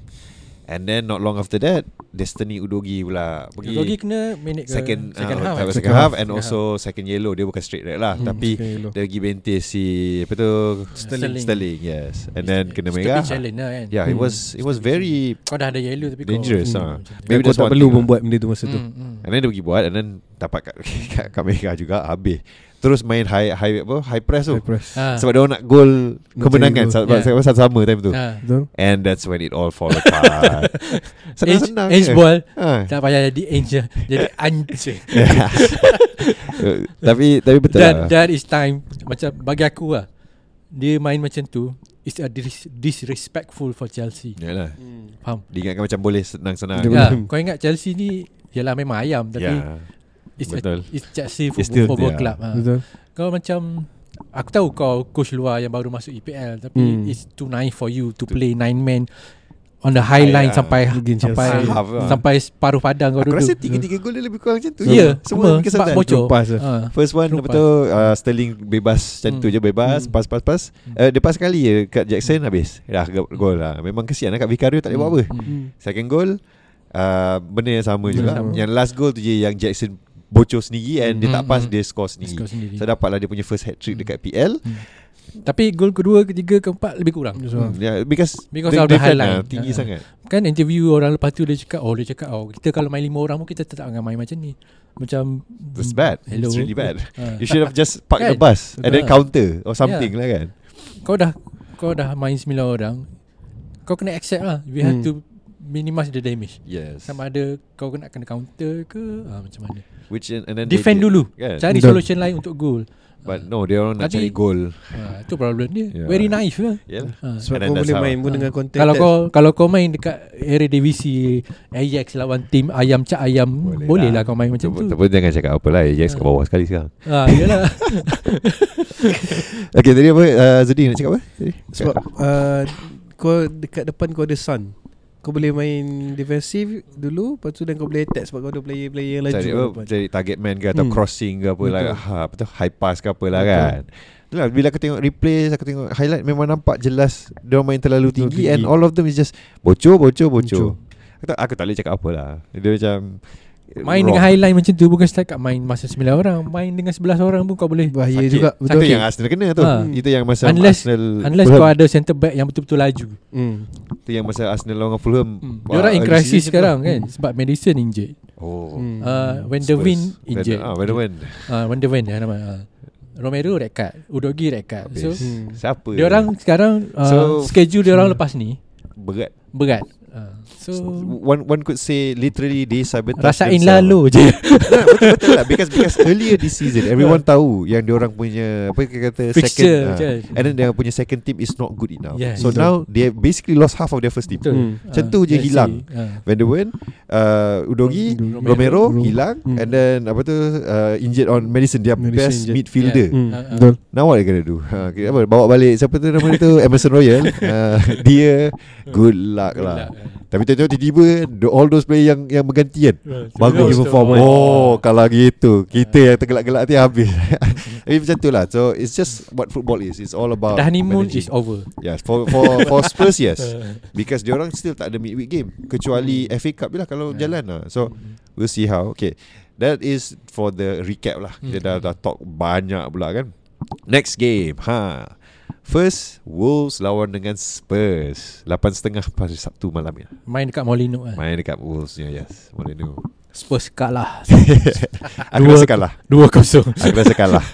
And then not long after that Destiny Udogi pula pergi Udogi kena minit ke second second uh, half. second, eh? second half and Second also second yellow dia bukan straight red lah Hmm, tapi second dia pergi bentis si apa tu Sterling. Sterling yes and then kena Stupid merah challenge lah kan. yeah it Hmm. was it was very Kau dah ada yellow tapi dangerous kau, ah. macam tu. Maybe Kau tak perlu lah. membuat benda tu masa tu Hmm, hmm. And then dia pergi buat And then dapat kat, kat, kat mereka juga Habis Terus main high high apa high press tu. High press. Ha. Sebab dia orang nak gol Kemenangan. Sebab Yeah. sebab sama-sama time tu. Ha. And that's when it all fall apart. Senang-senang Edge je. ball. Ha. Tak payah jadi edge je. Jadi anjing Tapi Tapi betul That, lah. that is time. Macam bagi aku lah Dia main macam tu Is a dis- disrespectful for Chelsea. Yalah. Faham? Dia ingatkan macam boleh senang-senang. Ya, kau ingat Chelsea ni Yalah memang ayam Tapi Ya it's, betul. a, it's Chelsea It's still Football, football. Club ha. Betul Kau macam Aku tahu kau coach luar yang baru masuk EPL Tapi Hmm. it's too naive for you To play nine man On the high line sampai ah. Against sampai Chelsea. Half lah. sampai separuh padang kau Aku duduk. rasa tiga-tiga gol dia lebih kurang macam tu Ya, Semua semua sebab bocor. Lepas je. Ha. First one apa tu uh, Sterling bebas macam tu Hmm. je bebas Hmm. pass pass pass. Uh, dia pass sekali je kat Jackson habis. Dah go- gol lah. Memang kesian lah kat Vicario tak boleh buat apa. Hmm. Second goal uh, benda yang sama Benda juga. sama. Yang last goal tu je yang Jackson bocor sendiri and dia Hmm, tak pass hmm. dia score sendiri. Score sendiri. So dapatlah dia punya first hat trick Hmm. dekat PL. Tapi gol kedua, ketiga, keempat lebih kurang. Hmm, yeah, because Because the of the highlight. ah, tinggi Ah. sangat. Kan interview orang lepas tu dia cakap, oh dia cakap, oh kita kalau main lima orang pun kita tetap akan main macam ni. Macam It's bad. Hello. It's really bad. Ha. You should have just park the Kan? bus and then Betul. counter or something Yeah. lah kan. Kau dah kau dah main sembilan orang, kau kena accept lah. We have Hmm. to minimize the damage. Yes. Sama ada kau nak kena counter ke ah, macam mana. Which and then they Defend did. dulu. Kan? Cari solution lain untuk gol. But no, dia orang nak cari gol. Ha, itu problem dia. Yeah. Very naive lah. Yeah. Ha. Sebab kau boleh main pun Ha. dengan konten Kalau kau kalau kau main dekat Eredivisie Ajax lawan tim ayam cak ayam Boleh boleh, lah. lah kau main macam tu. Tapi jangan cakap apa lah Ajax kat bawah sekali sekarang Ha, iyalah. Okay tadi apa uh, Zudi nak cakap apa? Sebab uh, Kau dekat depan kau ada sun Kau boleh main defensif dulu Lepas tu dan kau boleh attack Sebab kau ada player-player laju cari, kat apa, cari target man ke Atau Hmm. crossing ke apa lah, ha, apa tu, High pass ke apa lah kan. Itulah bila aku tengok replay Aku tengok highlight Memang nampak jelas Dia main terlalu Terlalu tinggi, tinggi. And all of them is just Bocor bocor bocor, Bocor. Aku, tak, aku tak boleh cakap apa lah. Dia macam main dengan highline macam tu bukan setakat main masa 9 orang, main dengan 11 orang pun kau boleh Bahaya Sakit. juga Itu Betul yang Arsenal kena tu Ha. Itu yang masa Unless- Arsenal unless Fulham. kau ada centre back yang betul-betul laju. hmm. Itu yang masa Arsenal lawan Fulham Hmm. Dia orang in crisis sekarang kan Hmm. sebab Madison injured. Oh Hmm. Uh, When the Spurs. Win Van- injured. Ah, Van der Ven. Ah, Van der Ven ya nama. ah. Romero red card, Udogi red card. So Habis. Hmm. Siapa dia orang sekarang uh, So- schedule dia orang lepas ni berat berat. Uh, so one one could say literally they sabotage rasain themselves. lalu je. nah, betul betul lah because because earlier this season everyone tahu yang dia orang punya apa kita kata Fixture second uh, and then dia punya second team is not good enough. Yeah, so betul. now they basically lost half of their first team. Betul. Hmm. Macam Ah, tu je hilang. Ah. Van der Ven, uh, Udogi, Romero. Romero, Romero. hilang Hmm. and then apa tu uh, injured on Madison dia Madison best injured. midfielder. Hmm. Ah, ah. Betul Now what they gonna do? Ha, okay, apa, bawa balik siapa tu nama dia tu Emerson Royal. uh, dia good luck Good lah. luck, ah. Tapi tiba-tiba the, all those player yang yang berganti kan. Bagus Terus tu. perform. Oh, kalau gitu kita yang tergelak-gelak tu habis. Tapi macam tu lah. So it's just what football is. It's all about The honeymoon managing. is over. Yes, for for for Spurs yes. Because dia orang still tak ada midweek game kecuali FA Cup je lah kalau Yeah. jalan lah. So we'll see how. Okay. That is for the recap lah. Kita dah dah talk banyak pula kan. Next game. Ha. First Wolves lawan dengan Spurs 8.30 pada Sabtu malam ya. Main dekat Molino kan. Main dekat Wolves ya yes. Molino. Spurs kalah. Aku Dua- rasa kalah. 2-0. Aku rasa kalah.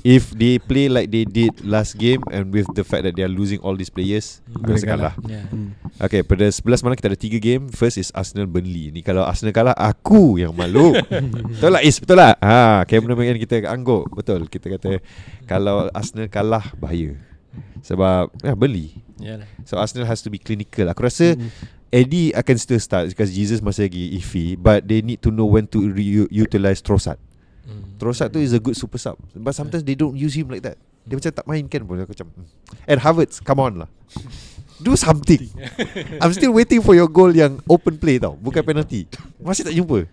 If they play like they did last game and with the fact that they are losing all these players, aku Boleh rasa kalah. Yeah. hmm. Okay, pada 11 malam kita ada 3 game. First is Arsenal Burnley. Ni kalau Arsenal kalah, aku yang malu. betul lah Is, betul lah. Ha, cameraman kita angguk. Betul. Kita kata kalau Arsenal kalah bahaya. Sebab ya Burnley. Yalah. So Arsenal has to be clinical. Aku rasa Hmm. Eddie akan still start because Jesus masih lagi iffy but they need to know when to re- utilize Trossard. Hmm. Trossard tu is a good super sub but sometimes they don't use him like that. Dia macam tak mainkan pun aku macam. hmm. And Havertz, come on lah. Do something. I'm still waiting for your goal yang open play tau, bukan penalty. Masih tak jumpa.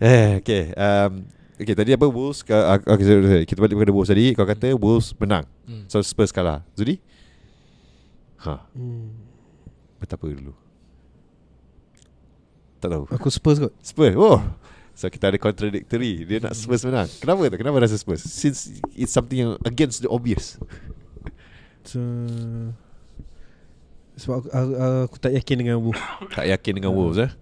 Eh, okay. Um, Okay tadi apa Wolves uh, okay, sorry, sorry. Kita balik kepada Wolves tadi Kau kata Wolves menang Hmm. So Spurs kalah Zudi Ha Hmm. Betapa dulu Tak tahu Aku Spurs kot. Spurs Oh So kita ada contradictory Dia nak Spurs menang Kenapa tu? Kenapa rasa Spurs? Since it's something yang Against the obvious So, sebab aku, aku, aku tak yakin dengan Wolves. Tak yakin dengan Wolves eh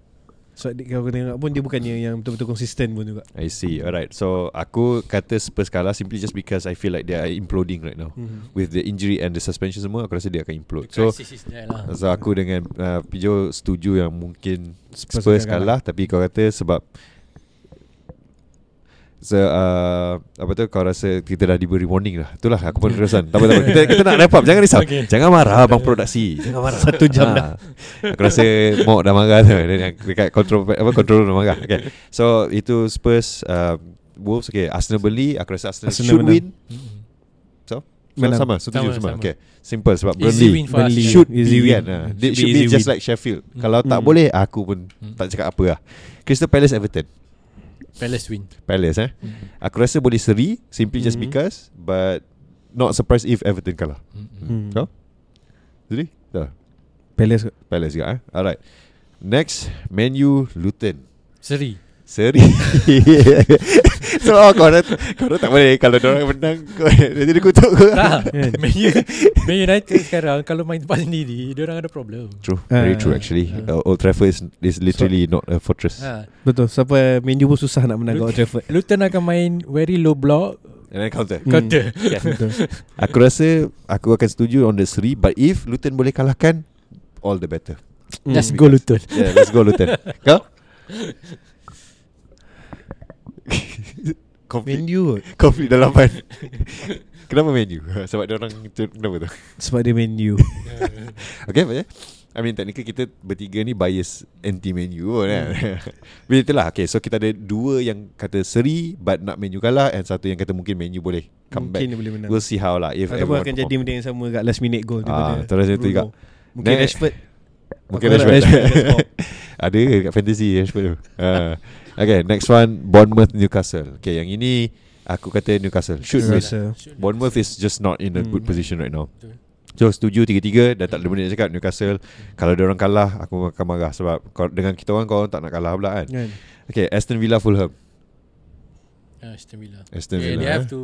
Dia, kalau kau tengok pun dia bukannya yang betul-betul konsisten pun juga. I see Alright So aku kata Spurs kalah Simply just because I feel like They are imploding right now Hmm. With the injury and the suspension semua Aku rasa dia akan implode So lah. So aku dengan uh, Pijo setuju yang mungkin Spurs kalah, Tapi kau kata sebab So, uh, apa tu kau rasa kita dah diberi warning lah Itulah aku pun terusan Tak apa tak apa kita, kita nak wrap up Jangan risau okay. Jangan marah bang produksi Jangan marah Satu jam dah. Aku rasa Mok dah marah tu Dekat control Apa control dah marah okay. So itu Spurs uh, Wolves okay. Arsenal beli Aku rasa Arsenal, Arsenal should menang. win. So, Menang. sama Setuju Sama, semua sama. Okay Simple sebab Easy Burnley win for Burnley. should Easy be win. kan uh, Should be should be just win. like Sheffield Mm. Kalau tak Mm. boleh Aku pun Mm. tak cakap apa lah Crystal Palace Everton Palace win. Palace eh Mm-mm. Aku rasa boleh seri Simply just Mm. because But Not surprised if Everton kalah Mm-mm. Hmm. Kau? Jadi Tak Palace. Palace juga eh Alright Next Man U Luton Seri. Seri So oh, kau orang Kau orang tak boleh Kalau orang menang kau, Nanti dia kutuk kau Tak. Kan? Man, United sekarang kalau main tempat sendiri, dia orang ada problem. True Very Ah. true actually uh, Old Trafford is, is literally not a fortress Ha. Betul. Sampai Man U pun susah nak menang kat Old Trafford. Luton akan main very low block And then counter Hmm. counter. Betul. Aku rasa Aku akan setuju on the seri But if Luton boleh kalahkan All the better Let's go Luton. Yeah let's go Luton Kau? Konflik Man U kot. Konflik dalam pan Kenapa Man U? Sebab dia orang Kenapa tu? Sebab dia Man U. Okay apa? I mean technically kita bertiga ni bias anti Man U pun kan But itulah okay, So kita ada dua yang kata seri But nak Man U kalah And satu yang kata mungkin Man U boleh come Mungkin back boleh menang. We'll see how lah If Ataupun akan jadi benda yang sama kat last minute goal Ah, terus itu juga. Mungkin Next. Rashford. Mungkin Rashford, Rashford. Ada kat fantasy Rashford tu uh, Okay next one Bournemouth Newcastle Okay yang ini Aku kata Newcastle Should Rasa. Bournemouth is just not in a good Hmm. position right now. So setuju tiga-tiga Dah tak ada benda nak cakap Newcastle Kalau dia orang kalah Aku akan marah Sebab dengan kita orang Kau orang tak nak kalah pula kan Kan? Okay Aston Villa Fulham Ah, Aston Villa. Aston Yeah, Villa they have eh. to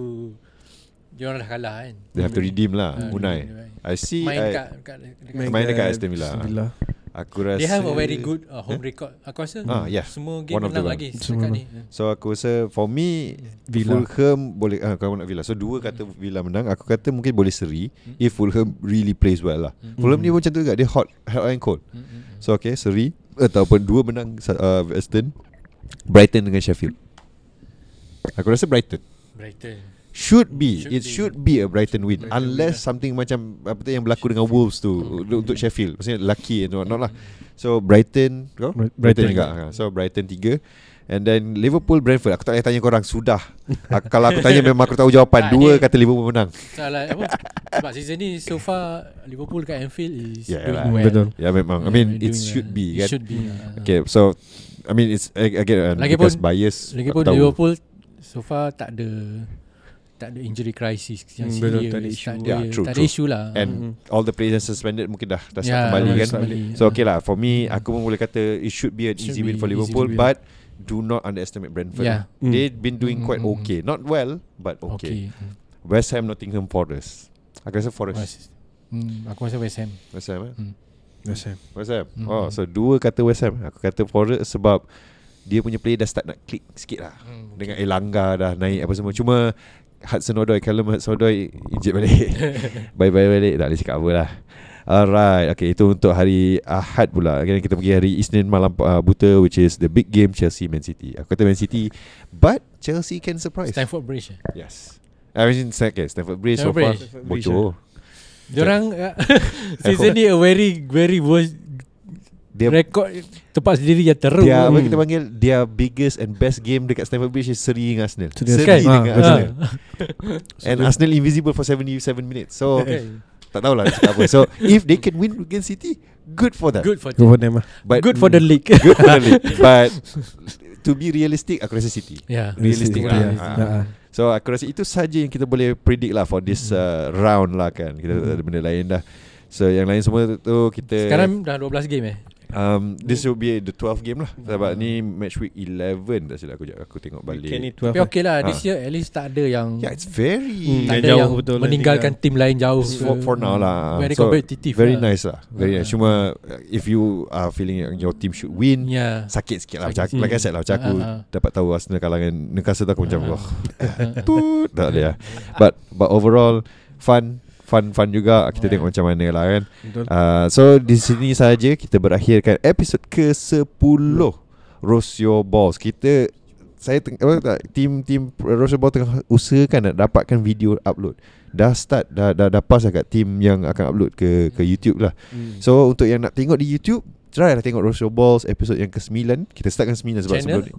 dia orang dah kalah kan. They have to redeem lah Ah, Unai I see Main I, kat, kat, dekat Main dekat Aston Villa. Aku rasa They have a very good uh, home record. Aku rasa Ah, yeah. semua game One of the menang lagi Semua setakat ni. So aku rasa For me Villa. Fulham boleh ah, Kau nak Villa. So dua kata Villa menang. Aku kata mungkin boleh seri If Fulham really plays well lah. Hmm. Fulham ni pun macam tu juga. Dia hot Hot and cold. Mm, mm, mm. So okay seri. Ataupun dua menang uh, Aston. Brighton dengan Sheffield. Aku rasa Brighton. Brighton. Should be Should It be. should be a Brighton win Brighton Unless win lah. something macam Apa tu yang berlaku dengan Wolves tu Hmm. Untuk Sheffield Maksudnya lucky and whatnot lah So Brighton kau? Brighton. Brighton juga ha. So Brighton 3 And then Liverpool Brentford Aku tak payah tanya korang Sudah Aku- Kalau aku tanya Memang aku tahu jawapan Dua kata Liverpool menang Salah apa? Sebab season ni so far Liverpool kat Anfield is Yeah doing lah. well. Betul. Ya memang I Yeah, mean doing It should well. be It kan should be. ah. Okay so I mean it's Again uh, Lagipun- Because bias Lagipun. Liverpool so far tak ada tak ada injury crisis yang Hmm, serius. tak ada issue. Tak ada, Yeah, true, tak ada true. issue lah. And Mhm. all the players yang suspended Mungkin dah Dah start Yeah, kembali kan kembali. So okay lah For me Aku pun boleh kata It should be an Should easy win be for easy Liverpool win. But Do not underestimate Brentford Yeah. Mm. They've been doing Mm, quite mm, mm. okay Not well But okay, Okay. West Ham Nottingham Forest Aku rasa Forest West, hmm, aku rasa West Ham. West Ham eh Hmm. West Ham. West Ham Mm. Oh so dua kata West Ham Aku kata Forest sebab Dia punya play dah start nak click sikit lah Hmm, Dengan Elanga dah naik apa semua Cuma Hudson Odoi Callum Hudson Odoi Injek balik. Bye-bye balik. Tak boleh cakap apa lah. Alright Okay itu untuk hari Ahad pula. Okay, Kita pergi hari Isnin malam uh, buta Which is the big game Chelsea Man City. Aku kata Man City But Chelsea can surprise. Stanford Bridge. eh? Yes. I mean okay, Stanford Bridge so Stanford far Bridge. Bocor Diorang uh, season ni a very very worst Dia record tempat sendiri yang teruk. Dia apa Hmm. kita panggil Their biggest and best game Dekat Stamford Bridge Is seri dengan Arsenal Seri Seri Arsenal. dengan Ah, Arsenal Ah. And Arsenal invisible For 77 minutes So Okay. Tak tahulah cakap apa So if they can win Against City Good for them Good for Go for them lah. But good for the league. Good for the league But to be realistic aku rasa City. Ya. Realistic lah. Ya. Ha. Ha. So aku rasa itu saja yang kita boleh predict lah for this uh, round lah kan. Kita tak ada benda lain dah. So yang lain semua tu kita Sekarang dah 12 game eh. Um, this will be the 12 game lah. Sebab ni match week 11 tak silap aku aku tengok balik. Ni Tapi 12 okey lah Ha. This year at least tak ada yang Yeah, it's very Hmm, Tak ada jauh yang betul lah meninggalkan tim lain jauh for, for now lah. Very So, competitive Very lah. nice lah. Very nice. Cuma uh, if you are feeling your team should win, Ya sakit sikit lah. Sakit Macam, like I said lah, macam aku ah. dapat tahu Arsenal kalah dengan Newcastle tu aku macam, Ah, wah, tut, tak ada lah. But, but overall, fun, fun, fun juga. Kita Ah. tengok macam mana lah kan. Betul Uh, so, di sini saja kita berakhirkan episod ke-10 Roast Your Balls. Kita saya teng- apa tak tim tim Roast Your Balls tengah usahakan nak dapatkan video upload. Dah start dah dah, dah pass kat tim yang akan upload ke ke YouTube lah. Hmm. So untuk yang nak tengok di YouTube Try lah tengok Your Balls episod yang ke-9 Kita startkan 9 sebab Channel? sebelum ni.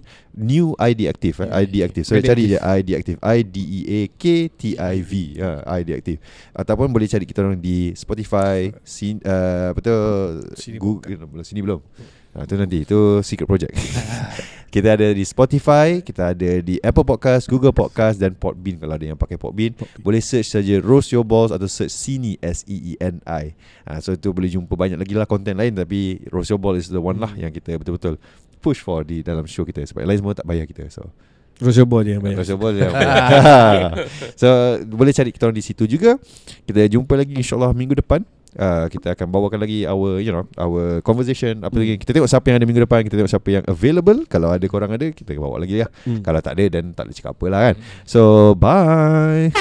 New ID Active eh? ID Active. So ID cari je. ID Active. I-D-E-A-K-T-I-V ha, ID Active. Ataupun boleh cari kita orang di Spotify sin, uh, Apa tu? Sini Google belum Sini belum ha, Tu nanti Itu secret project. Kita ada di Spotify Kita ada di Apple Podcast Google Podcast Dan Podbean. Kalau ada yang pakai Podbean boleh search saja Roast Your Balls Atau search Sini S-E-E-N-I ha, So itu boleh jumpa banyak lagi lah Konten lain Tapi Roast Your Balls is the one lah Yang kita betul-betul Push for di dalam show kita. Sebab lain semua tak bayar kita So. Terus your ball je yang bayar. Roast Your Balls yang bayar. So boleh cari kita orang di situ juga. Kita jumpa lagi InsyaAllah minggu depan Uh, kita akan bawakan lagi our you know our conversation. Apa lagi? Kita tengok siapa yang ada minggu depan kita tengok siapa yang available. Kalau ada korang ada kita bawa lagi lah. Hmm. kalau tak ada dan tak boleh cakap apa lah kan. So bye